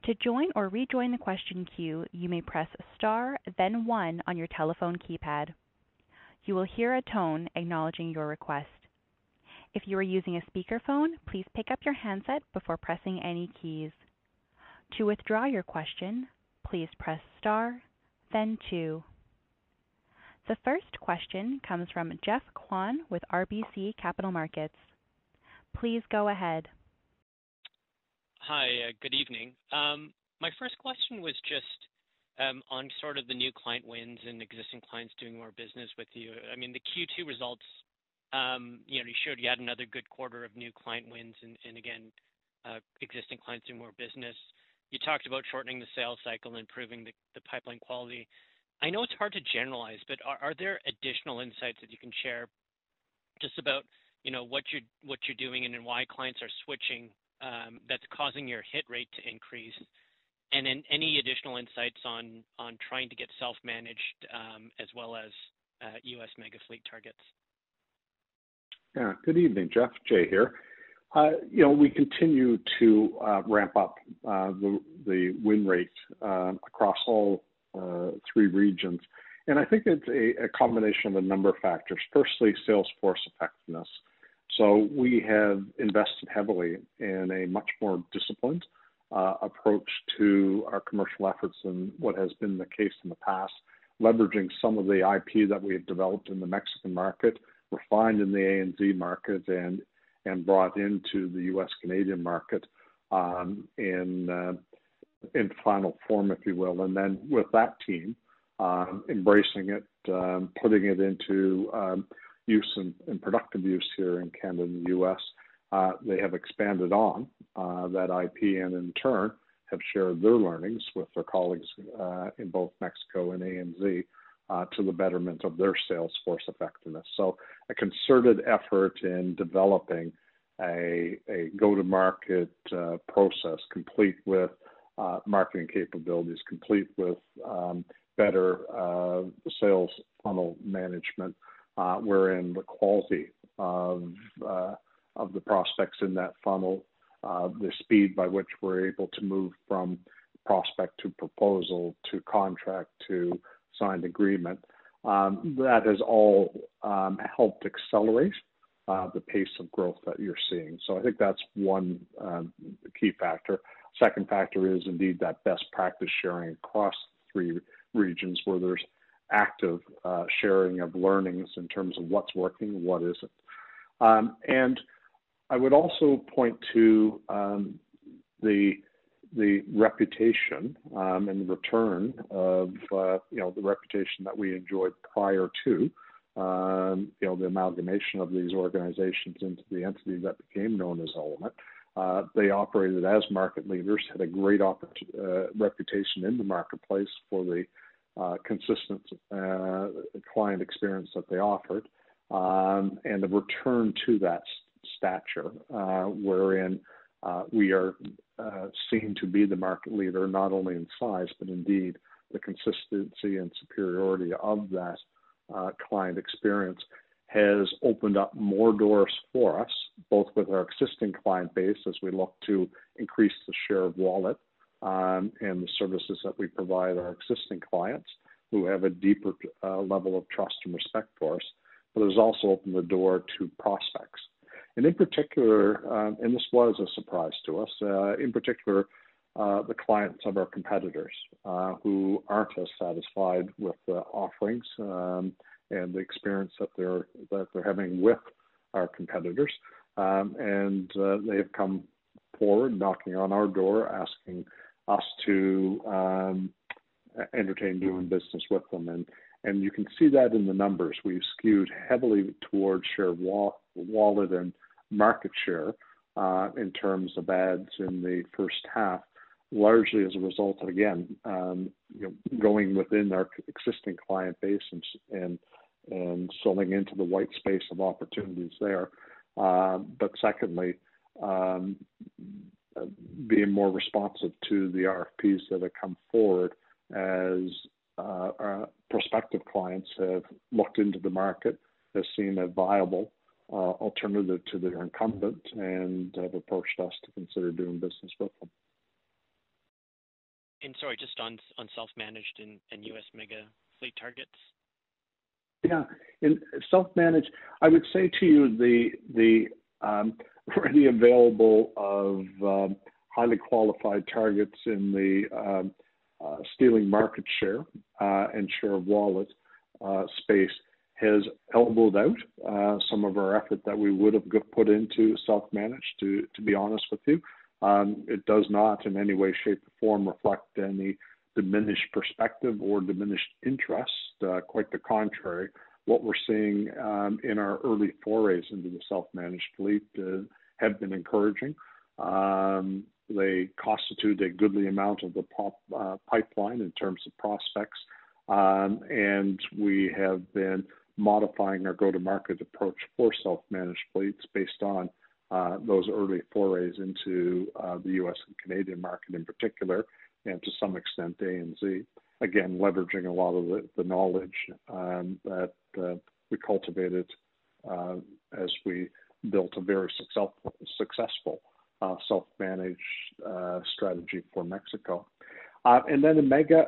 To join or rejoin the question queue, you may press star, then one on your telephone keypad. You will hear a tone acknowledging your request. If you are using a speakerphone, please pick up your handset before pressing any keys. To withdraw your question, please press star, then two. The first question comes from Geoff Kwan with RBC Capital Markets. Please go ahead. Hi, uh, good evening. Um, my first question was just um, on sort of the new client wins and existing clients doing more business with you. I mean, the Q2 results, um, you know, you showed you had another good quarter of new client wins and, again, uh, existing clients doing more business. You talked about shortening the sales cycle and improving the, pipeline quality. I know it's hard to generalize, but are, there additional insights that you can share just about you know what you're what you're doing and why clients are switching um, that's causing your hit rate to increase, and then any additional insights on trying to get self-managed um, as well as uh, U.S. mega fleet targets. Yeah. Good evening, Geoff. Jay here. You know, we continue to uh, ramp up uh, the, the win rate uh, across all three regions. And I think it's a, combination of a number of factors. Firstly, sales force effectiveness. So we have invested heavily in a much more disciplined approach to our commercial efforts than what has been the case in the past, leveraging some of the IP that we have developed in the Mexican market, refined in the ANZ market, and and brought into the U.S. Canadian market um, in uh, in final form, if you will. And then with that team, um, embracing it, um, putting it into um, use and, and, productive use here in Canada and the U.S. Uh, they have expanded on uh, that IP and in turn have shared their learnings with their colleagues uh, in both Mexico and ANZ uh, to the betterment of their sales force effectiveness. So a concerted effort in developing a, a go-to-market uh, process complete with uh, marketing capabilities, complete with um, better sales funnel management, uh, wherein the quality of uh, of the prospects in that funnel, uh, the speed by which we're able to move from prospect to proposal to contract to signed agreement, um, that has all um, helped accelerate uh, the pace of growth that you're seeing. So I think that's one um, key factor. Second factor is indeed that best practice sharing across three regions where there's active uh, sharing of learnings in terms of what's working, what isn't. Um, and I would also point to um, the the reputation um, and the return of uh, you know the reputation that we enjoyed prior to um, you know the amalgamation of these organizations into the entity that became known as Element. Uh, they operated as market leaders, had a great uh, reputation in the marketplace for the uh, consistent uh, client experience that they offered, um, and the return to that stature, wherein uh, we are seen to be the market leader not only in size but indeed the consistency and superiority of that client experience has opened up more doors for us, both with our existing client base as we look to increase the share of wallet um, and the services that we provide our existing clients who have a deeper uh, level of trust and respect for us. But it has also opened the door to prospects. And in particular, um, and this was a surprise to us, uh, in particular, uh, the clients of our competitors uh, who aren't as satisfied with the offerings um, and the experience that they're that they're having with our competitors, um, and uh, they have come forward, knocking on our door, asking us to um, entertain doing business with them, and and you can see that in the numbers. We've skewed heavily towards share of wallet and market share uh, in terms of ads in the first half, largely as a result of again, um, you know, going within our existing client base and, and and selling into the white space of opportunities there. Uh, but secondly, um, being more responsive to the RFPs that have come forward as uh, our prospective clients have looked into the market, have seen a viable uh, alternative to their incumbent, and have approached us to consider doing business with them. And sorry, just on on self-managed and, and U.S. mega fleet targets. Yeah, in self-managed, I would say to you the the um, ready available of um, highly qualified targets in the um, uh, stealing market share uh, and share of wallet uh, space has elbowed out uh, some of our effort that we would have put into self-managed. To to be honest with you, um, it does not in any way, shape, or form reflect any diminished perspective or diminished interest. Uh, quite the contrary. What we're seeing um, in our early forays into the self-managed fleet uh, have been encouraging. Um, they constitute a goodly amount of the pop, uh, pipeline in terms of prospects, um, and we have been modifying our go-to-market approach for self-managed fleets based on uh, those early forays into uh, the U.S. and Canadian market in particular, and to some extent ANZ. Again, leveraging a lot of the, knowledge um, that uh, we cultivated as we built a very successful, self-managed strategy for Mexico. And then in Mega,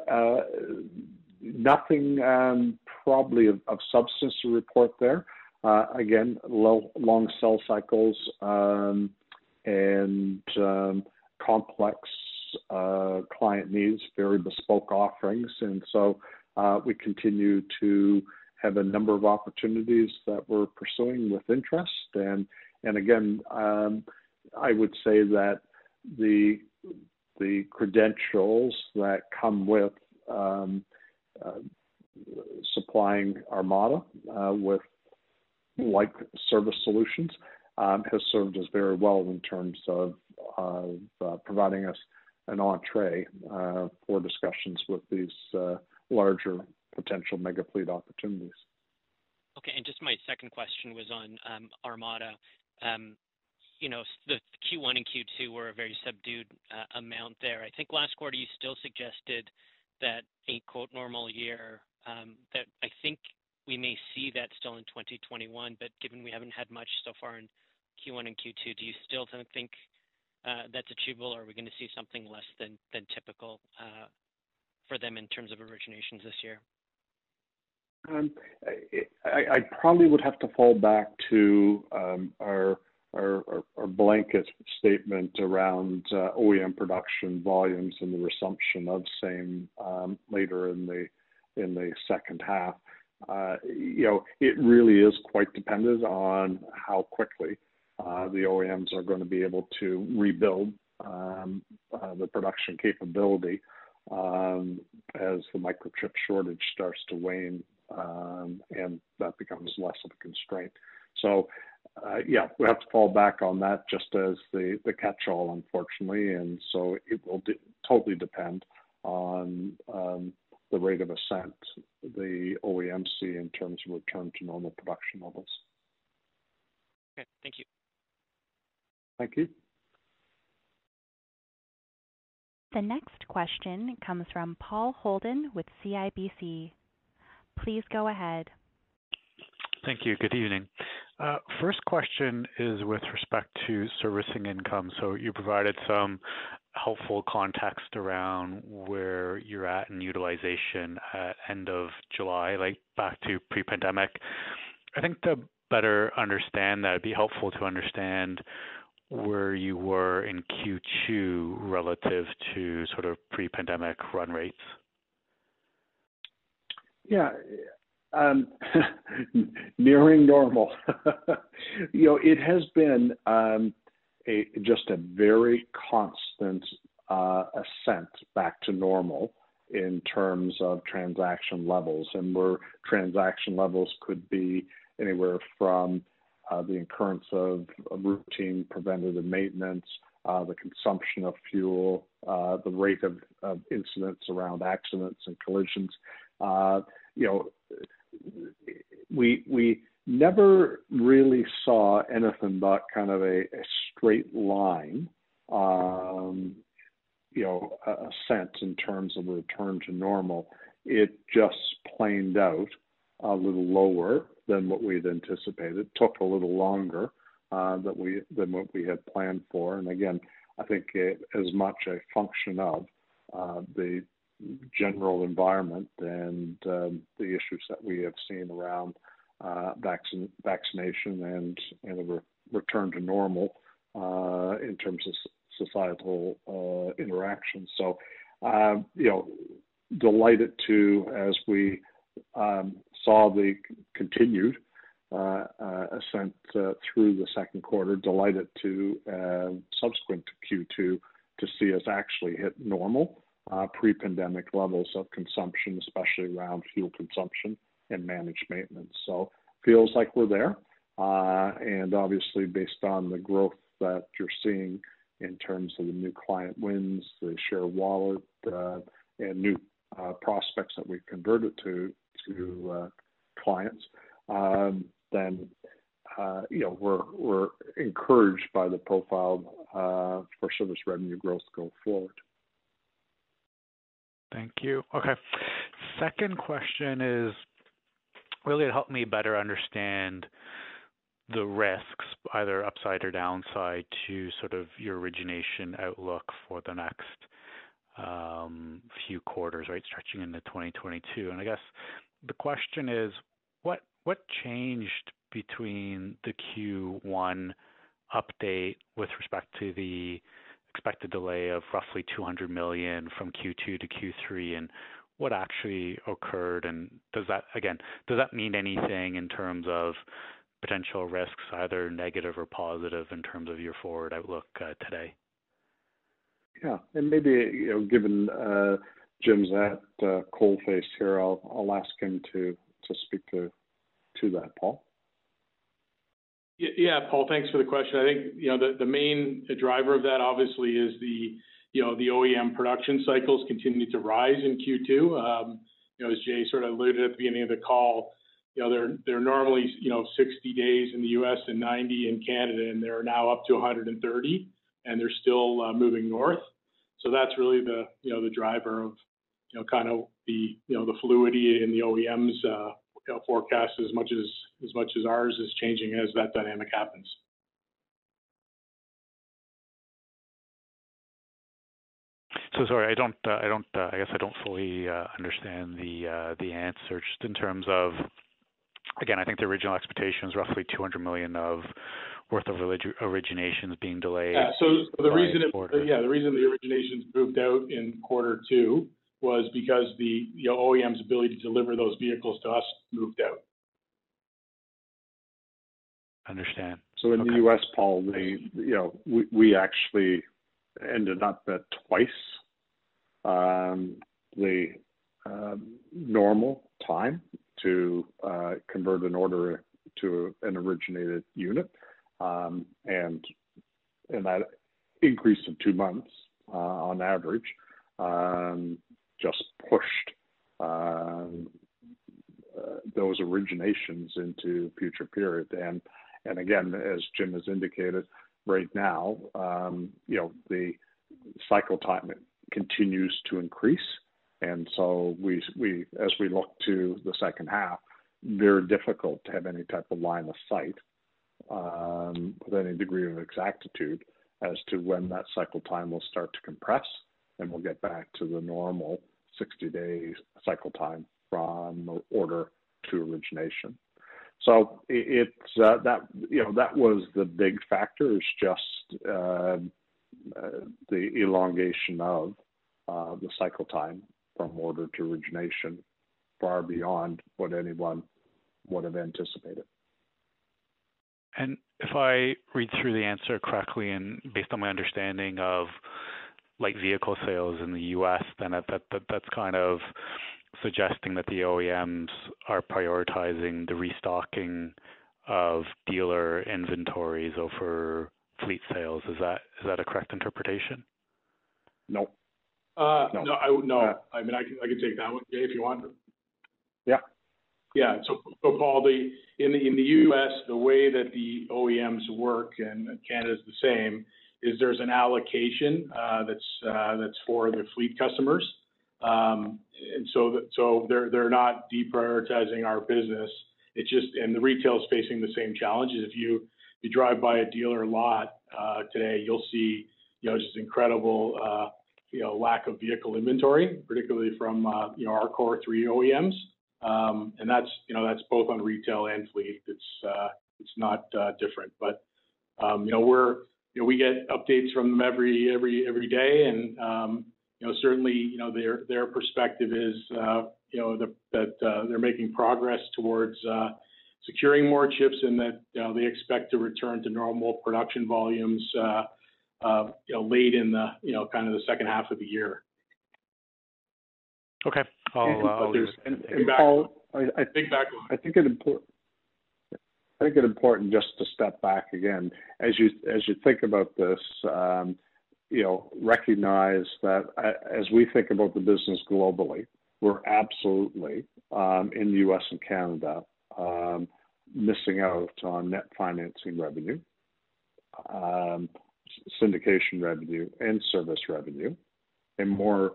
nothing um, probably of, of, substance to report there. again, low, long sell cycles um, and um, complex uh, client needs, very bespoke offerings. And so uh, we continue to have a number of opportunities that we're pursuing with interest. And, and again, um, I would say that the, the credentials that come with um, uh, supplying Armada uh, with like service solutions um, has served us very well in terms of, of uh, providing us an entree uh, for discussions with these uh, larger potential mega fleet opportunities. Okay, and just my second question was on um, Armada. Um, you know, the Q1 and Q2 were a very subdued uh, amount there. I think last quarter you still suggested that a quote normal year, um, that I think we may see that still in 2021, but given we haven't had much so far in Q1 and Q2, do you still think uh, that's achievable, or are we going to see something less than than typical uh, for them in terms of originations this year? Um, I, probably would have to fall back to um, our, our, our, blanket statement around uh, OEM production volumes and the resumption of same um, later in the in the second half. Uh, you know, it really is quite dependent on how quickly uh, the OEMs are gonna be able to rebuild um, uh, the production capability um, as the microchip shortage starts to wane um, and that becomes less of a constraint. So, uh, yeah, we have to fall back on that just as the the catch-all, unfortunately. And so it will totally depend on um, the rate of ascent the OEMs see in terms of return to normal production levels. Okay. Thank you. Thank you. The next question comes from Paul Holden with CIBC. Please go ahead. Thank you. Good evening. Uh, first question is with respect to servicing income. So you provided some helpful context around where you're at in utilization at end of July, like back to pre-pandemic. I think to better understand that, it'd be helpful to understand where you were in Q2 relative to sort of pre-pandemic run rates. Yeah. Um, <laughs> nearing normal. <laughs> You know, it has been um, just a very constant uh, ascent back to normal in terms of transaction levels, and where transaction levels could be anywhere from uh, the incurrence of routine preventative maintenance, uh, the consumption of fuel, the rate of incidents around accidents and collisions. You know, we we never really saw anything but kind of a straight line, um, you know, ascent in terms of return to normal. It just planed out a little lower than what we'd anticipated. Took a little longer uh, than what we had planned for. And again, I think as much a function of uh, the general environment and um, the issues that we have seen around uh, vaccination and a return to normal uh, in terms of societal uh, interaction. So uh you know, delighted to, as we um, saw the continued ascent through the second quarter, delighted to subsequent to Q2 to see us actually hit normal pre-pandemic levels of consumption, especially around fuel consumption and managed maintenance. So feels like we're there. Uh, and obviously based on the growth that you're seeing in terms of the new client wins, the share wallet, and new uh, prospects that we've converted to to clients, um, then you know, we're we're encouraged by the profile for service revenue growth going forward. Thank you. Okay. Second question is really it help me better understand the risks, either upside or downside, to sort of your origination outlook for the next um, few quarters, right, stretching into 2022. And I guess the question is, what changed between the Q1 update with respect to the expected delay of roughly 200 million from Q2 to Q3, and what actually occurred? And does that, again, does that mean anything in terms of potential risks, either negative or positive, in terms of your forward outlook uh, today? Yeah. And maybe, you know, given uh, Jim's at uh, coalface here, I'll ask him to speak to that. Paul? Yeah, Paul, thanks for the question. I think, you know, the main driver of that obviously is the, you know, the OEM production cycles continued to rise in Q2. Um, you know, as Jay sort of alluded at the beginning of the call, you know, they're they're normally, you know, 60 days in the U.S. and 90 in Canada, and they're now up to 130, and they're still uh, moving north. So that's really the, you know, the driver of, you know, kind of the, you know, the fluidity in the OEMs, uh, you know, forecast as much as ours is changing as that dynamic happens. So sorry, I don't, I don't uh, I guess I don't fully uh, understand the uh, the answer. Just in terms of, again, I think the original expectation is roughly 200 million of worth of originations being delayed. Yeah. so The reason by a quarter. the originations moved out in quarter two was because the you know, OEM's ability to deliver those vehicles to us moved out. Understand. So in Okay. the U.S., Paul, the you know we we actually ended up at twice um, the um, normal time to uh, convert an order to an originated unit, um, and and that increase of two months uh, on average um, just pushed um, uh, those originations into future period and and again, as Jim has indicated, right now, um, you know, the cycle time continues to increase. And so we, we, as we look to the second half, very difficult to have any type of line of sight um, with any degree of exactitude as to when that cycle time will start to compress and we'll get back to the normal 60 days cycle time from order to origination. So it's uh, that you know that was the big factor is just uh, uh, the elongation of uh, the cycle time from order to origination, far beyond what anyone would have anticipated. And if I read through the answer correctly, and based on my understanding of like vehicle sales in the U.S., then that, that, that that's kind of suggesting that the OEMs are prioritizing the restocking of dealer inventories over fleet sales. Is that is that a correct interpretation? No. Uh, No. no, I, no, Uh, I mean, I can, I can take that one, Jay, if you want. Yeah. Yeah, so, so Paul, the, in the, in the US, the way that the OEMs work, and Canada's the same, is there's an allocation, uh, that's, uh, that's for the fleet customers. Um, and so, they're, not deprioritizing our business. It's just, and the retail is facing the same challenges. If you, drive by a dealer lot, uh, today, you'll see, you know, just incredible, you know, lack of vehicle inventory, particularly from, you know, our core three OEMs. Um, and that's, you know, that's both on retail and fleet. It's, not, different, but, um, you know, we're, you know, we get updates from them every, every, every day. And, um, you know, certainly, you know, their, their perspective is, uh, you know, the, that, uh, they're making progress towards, uh, securing more chips and that, you know, they expect to return to normal production volumes, uh, uh, you know, late in the, you know, kind of the second half of the year. Okay, I'll, uh, I'll but leave there's it. And, Big and backlog. Paul, I, I Big backlog. I think it important. Think it important just to step back again as you as you think about this. Um, you know, recognize that uh, as we think about the business globally, we're absolutely um, in the U.S. and Canada um, missing out on net financing revenue, um, syndication revenue, and service revenue, and more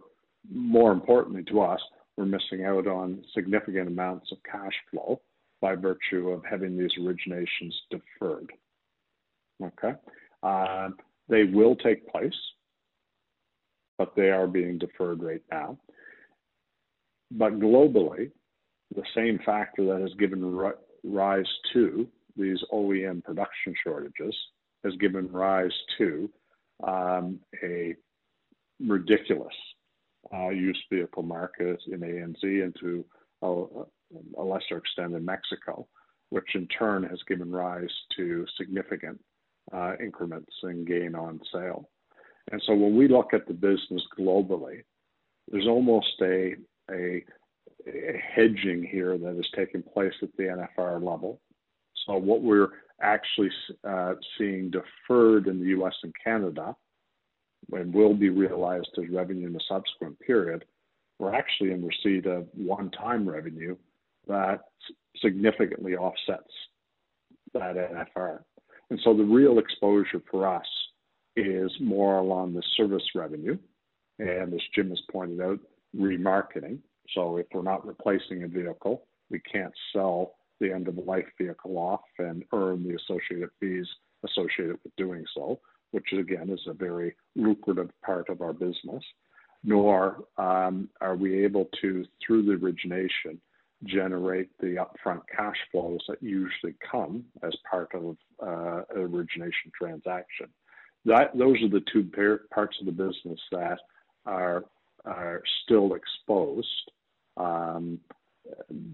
more importantly to us, we're missing out on significant amounts of cash flow by virtue of having these originations deferred. Okay? Um, they will take place, but they are being deferred right now. But globally, the same factor that has given ri- rise to these OEM production shortages has given rise to um, a ridiculous uh, used vehicle market in ANZ and to a, a lesser extent in Mexico, which in turn has given rise to significant uh, increments in gain on sale. And so when we look at the business globally, there's almost a, a, a hedging here that is taking place at the NFR level. So what we're actually uh, seeing deferred in the U.S. and Canada and will be realized as revenue in the subsequent period, we're actually in receipt of one-time revenue that significantly offsets that NFR. And so the real exposure for us is more along the service revenue, and as Jim has pointed out, remarketing. So if we're not replacing a vehicle, we can't sell the end of the life vehicle off and earn the associated fees associated with doing so which again is a very lucrative part of our business, nor um, are we able to, through the origination, generate the upfront cash flows that usually come as part of uh, an origination transaction. That those are the two parts of the business that are are still exposed um,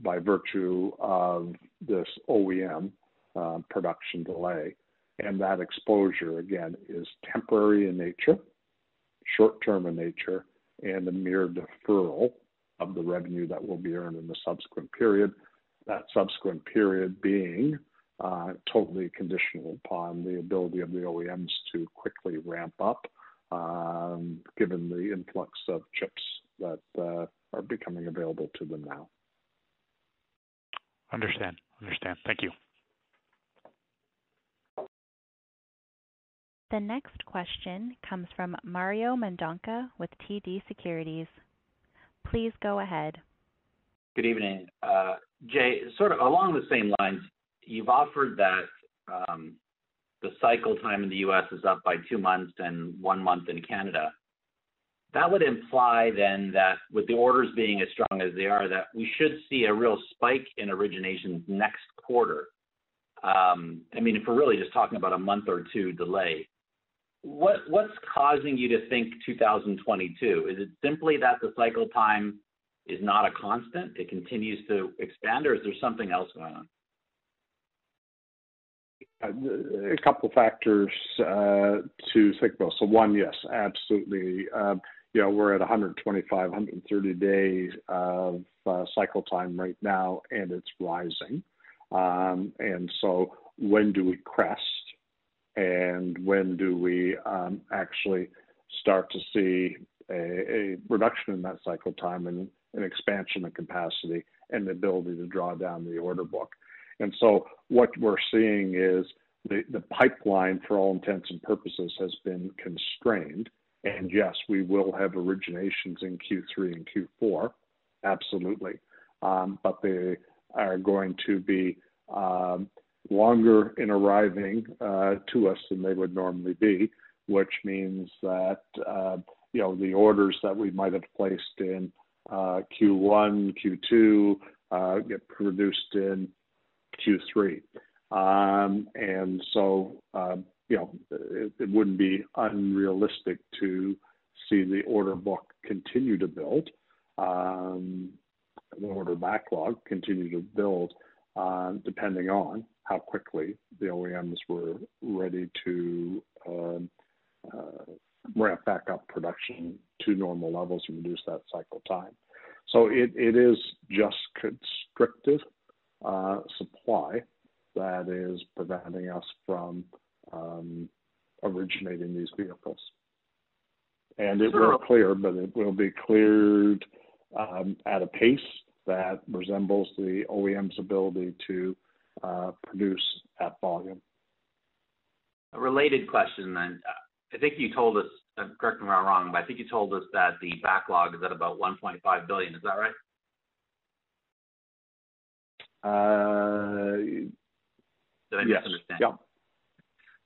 by virtue of this OEM uh, production delay. And that exposure, again, is temporary in nature, short term in nature, and a mere deferral of the revenue that will be earned in the subsequent period. That subsequent period being uh, totally conditional upon the ability of the OEMs to quickly ramp up, um, given the influx of chips that uh, are becoming available to them now. Understand. Understand. Thank you. The next question comes from Mario Mendonca with TD Securities. Please go ahead. Good evening. Uh, Jay, sort of along the same lines, you've offered that um, the cycle time in the U.S. is up by two months and one month in Canada. That would imply then that with the orders being as strong as they are, that we should see a real spike in originations next quarter. Um, I mean, if we're really just talking about a month or two delay, what's causing you to think 2022? Is it simply that the cycle time is not a constant, it continues to expand, or is there something else going on? Uh, a couple factors uh, to think about. So one, yes, absolutely. Um, you know, we're at 125, 130 days of uh, cycle time right now, and it's rising. Um, and so when do we crest? And when do we um, actually start to see a reduction in that cycle time and an expansion of capacity and the ability to draw down the order book? And so what we're seeing is the pipeline, for all intents and purposes, has been constrained. And yes, we will have originations in Q3 and Q4, absolutely. Um, but they are going to be um, longer in arriving uh, to us than they would normally be, which means that uh, you know the orders that we might have placed in uh, Q1, Q2 uh, get produced in Q3, um, and so uh, you know it, it, wouldn't be unrealistic to see the order book continue to build, um, the order backlog continue to build, uh, depending on how quickly the OEMs were ready to um, uh, ramp back up production to normal levels and reduce that cycle time. So it, it is just constricted uh, supply that is preventing us from um, originating these vehicles. And it will clear, but it will be cleared um, at a pace that resembles the OEM's ability to produce at volume. A related question then. I think you told us, uh, correct me if I'm wrong, but I think you told us that the backlog is at about 1.5 billion. Is that right? Uh, Did I yes. misunderstand? Yeah.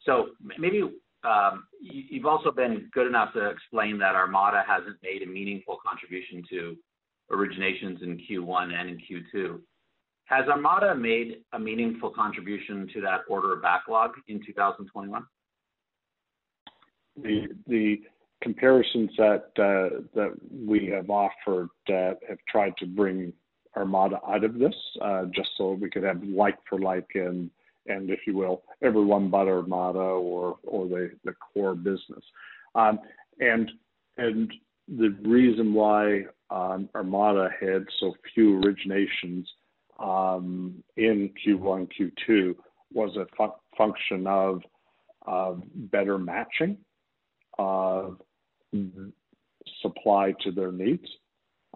So maybe um, you've also been good enough to explain that Armada hasn't made a meaningful contribution to originations in Q1 and in Q2. Has Armada made a meaningful contribution to that order backlog in 2021? The comparisons that uh, we have offered uh, have tried to bring Armada out of this, uh, just so we could have like for like and, if you will, everyone but Armada or the core business. Um, and The reason why um, Armada had so few originations in Q1, Q2 was a function of better matching of supply to their needs.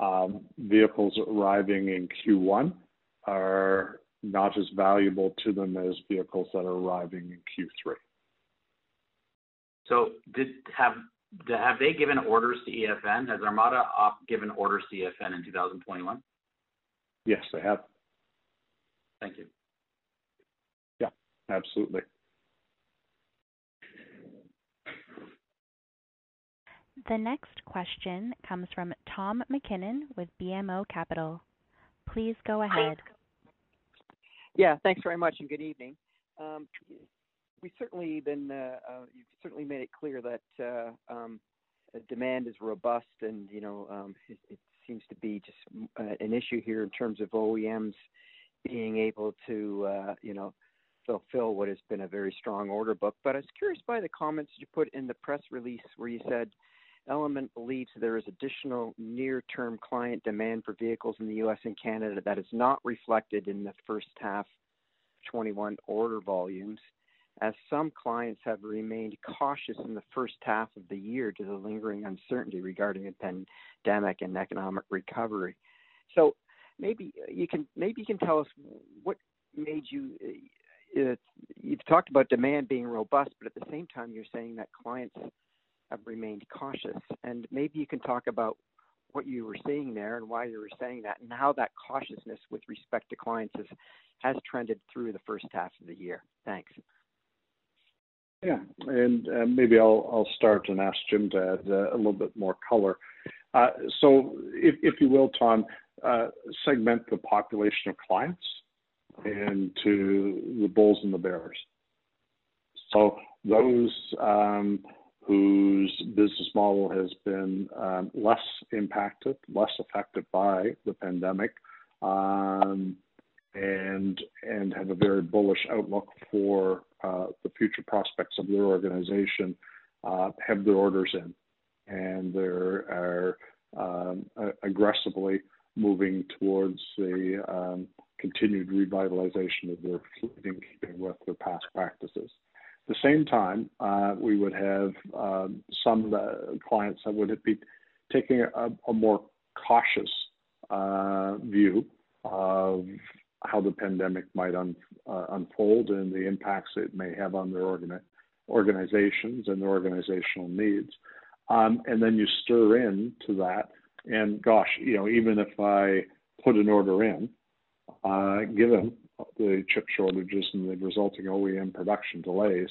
Um, vehicles arriving in Q1 are not as valuable to them as vehicles that are arriving in Q3. So, Have they given orders to EFN? Has Armada given orders to EFN in 2021? Yes, they have. Thank you. Yeah, absolutely. The next question comes from Tom MacKinnon with BMO Capital. Please go ahead. Yeah, thanks very much, and good evening. Um, we've certainly been, uh, uh, you've certainly made it clear that uh, um, demand is robust, and you know um, it, it, seems to be just uh, an issue here in terms of OEMs being able to uh, you know fulfill what has been a very strong order book. But I was curious by the comments you put in the press release where you said Element believes there is additional near-term client demand for vehicles in the U.S. and Canada that is not reflected in the first half 21 order volumes, as some clients have remained cautious in the first half of the year due to the lingering uncertainty regarding the pandemic and economic recovery. So maybe you can maybe you can tell us what made you uh, you've talked about demand being robust, but at the same time you're saying that clients have remained cautious. And maybe you can talk about what you were seeing there and why you were saying that, and how that cautiousness with respect to clients has, has trended through the first half of the year. Thanks. Yeah, and uh, maybe I'll I'll start and ask Jim to add uh, a little bit more color. Uh, so, if, if you will, Tom, uh, segment the population of clients into the bulls and the bears. So those um, whose business model has been um, less impacted, less affected by the pandemic, um, and and have a very bullish outlook for uh, the future prospects of their organization, uh, have their orders in, and they are um, aggressively moving towards the um, continued revitalization of their fleet in keeping with their past practices. At the same time, uh, we would have um, some uh, clients that would be taking a, a more cautious uh, view of how the pandemic might un, uh, unfold and the impacts it may have on their organi- organizations and their organizational needs. Um, and then you stir in to that, and gosh, you know, even if I put an order in, uh, given the chip shortages and the resulting OEM production delays,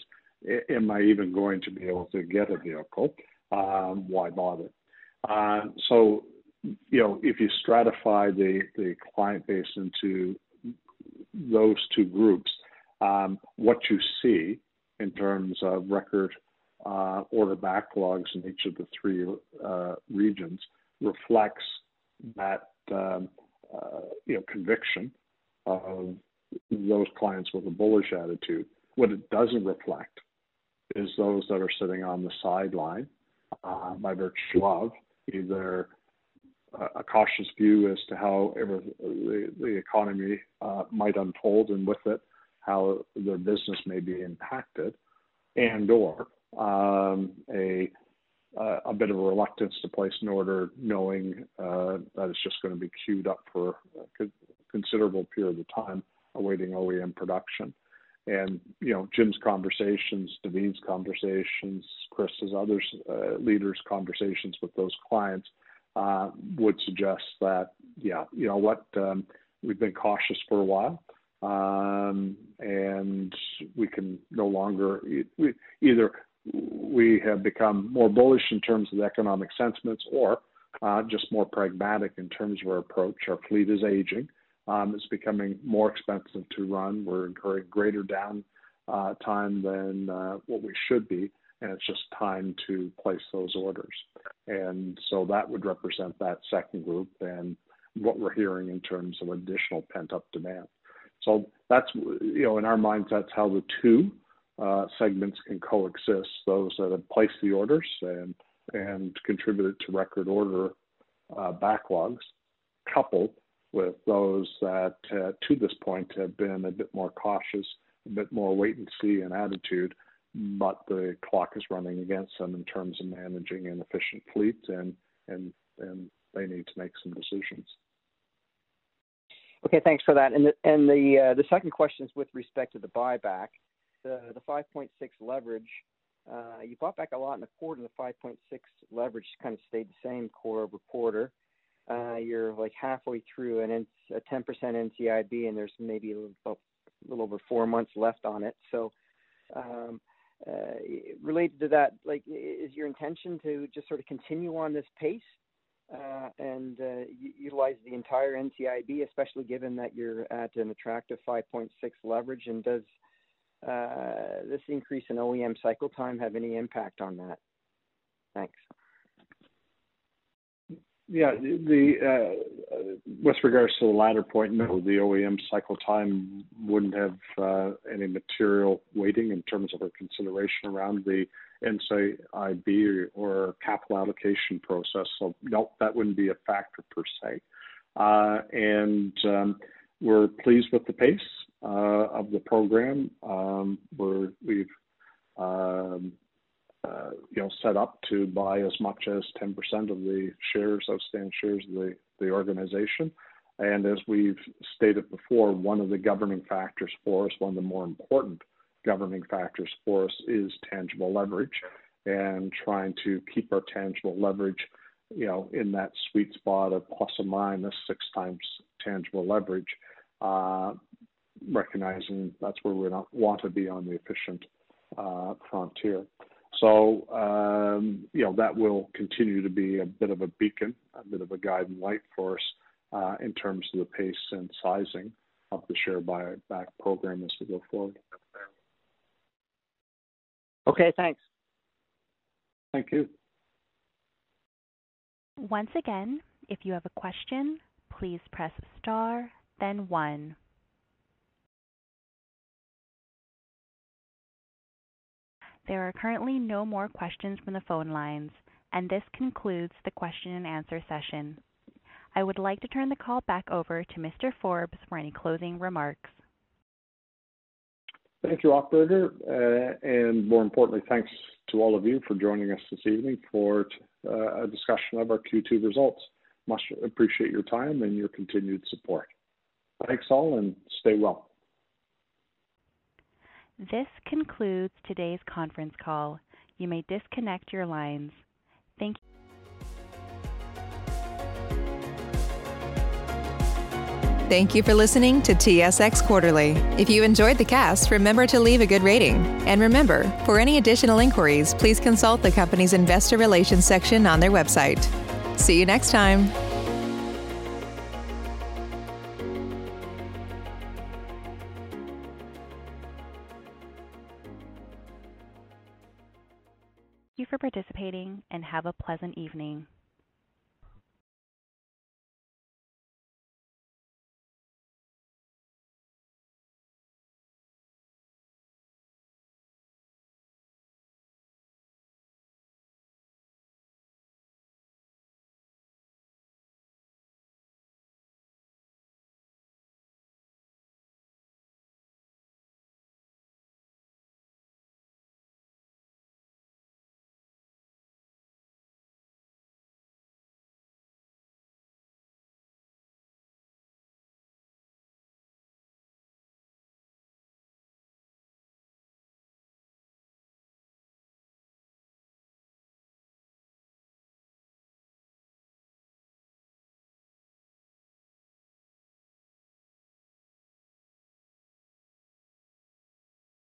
am I even going to be able to get a vehicle? Um, why bother? Uh, so, you know, if you stratify the, the client base into those two groups, um, what you see in terms of record uh, order backlogs in each of the three uh, regions reflects that um, uh, you know conviction of those clients with a bullish attitude. What it doesn't reflect is those that are sitting on the sideline uh, by virtue of either a cautious view as to how the, the economy uh, might unfold and with it how their business may be impacted and or um, a a bit of a reluctance to place an order knowing uh, that it's just going to be queued up for a considerable period of time awaiting OEM production. And you know, Jim's conversations, David's conversations, Chris's others uh, leaders' conversations with those clients uh, would suggest that, yeah, you know what, um, we've been cautious for a while, um, and we can no longer we, either we have become more bullish in terms of the economic sentiments, or uh, just more pragmatic in terms of our approach. Our fleet is aging. Um, it's becoming more expensive to run. We're incurring greater down uh, time than uh, what we should be, and it's just time to place those orders. And so that would represent that second group and what we're hearing in terms of additional pent up demand. So that's, you know, in our minds, that's how the two uh, segments can coexist those that have placed the orders and, and contributed to record order uh, backlogs, coupled with those that uh, to this point have been a bit more cautious, a bit more wait and see in attitude, but the clock is running against them in terms of managing an efficient fleet and and and they need to make some decisions. Okay, thanks for that. And the and the uh, the second question is with respect to the buyback, the the 5.6 leverage. Uh, you bought back a lot in the quarter. The 5.6 leverage kind of stayed the same quarter over quarter uh, you're like halfway through an a 10% NCIB, and there's maybe a little, a little over four months left on it. So, um, uh, related to that, like, is your intention to just sort of continue on this pace uh, and uh, utilize the entire NCIB, especially given that you're at an attractive 5.6 leverage? And does this increase in OEM cycle time have any impact on that? Thanks. yeah, the uh, with regards to the latter point, no, the OEM cycle time wouldn't have uh, any material weighting in terms of our consideration around the NCIB or capital allocation process. So no, that wouldn't be a factor per se. We're pleased with the pace uh, of the program. Um, we're, we've um, uh, you know, set up to buy as much as 10% of the shares, outstanding shares of the, the organization. And as we've stated before, one of the governing factors for us, one of the more important governing factors for us is tangible leverage and trying to keep our tangible leverage, you know, in that sweet spot of plus or minus six times tangible leverage, uh, recognizing that's where we want to be on the efficient uh, frontier. So, um, you know, that will continue to be a bit of a beacon, a bit of a guiding light for us uh, in terms of the pace and sizing of the share buyback program as we go forward. Okay, thanks. Thank you. Once again, if you have a question, please press star, then one. There are currently no more questions from the phone lines, and this concludes the question and answer session. I would like to turn the call back over to Mr. Forbes for any closing remarks. Thank you, operator. Uh, and more importantly, thanks to all of you for joining us this evening for uh, a discussion of our Q2 results. Much appreciate your time and your continued support. Thanks all and stay well. This concludes today's conference call. You may disconnect your lines. Thank you. Thank you for listening to TSX Quarterly. If you enjoyed the cast, remember to leave a good rating. And remember, for any additional inquiries, please consult the company's investor relations section on their website. See you next time. Participating and have a pleasant evening.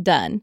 done.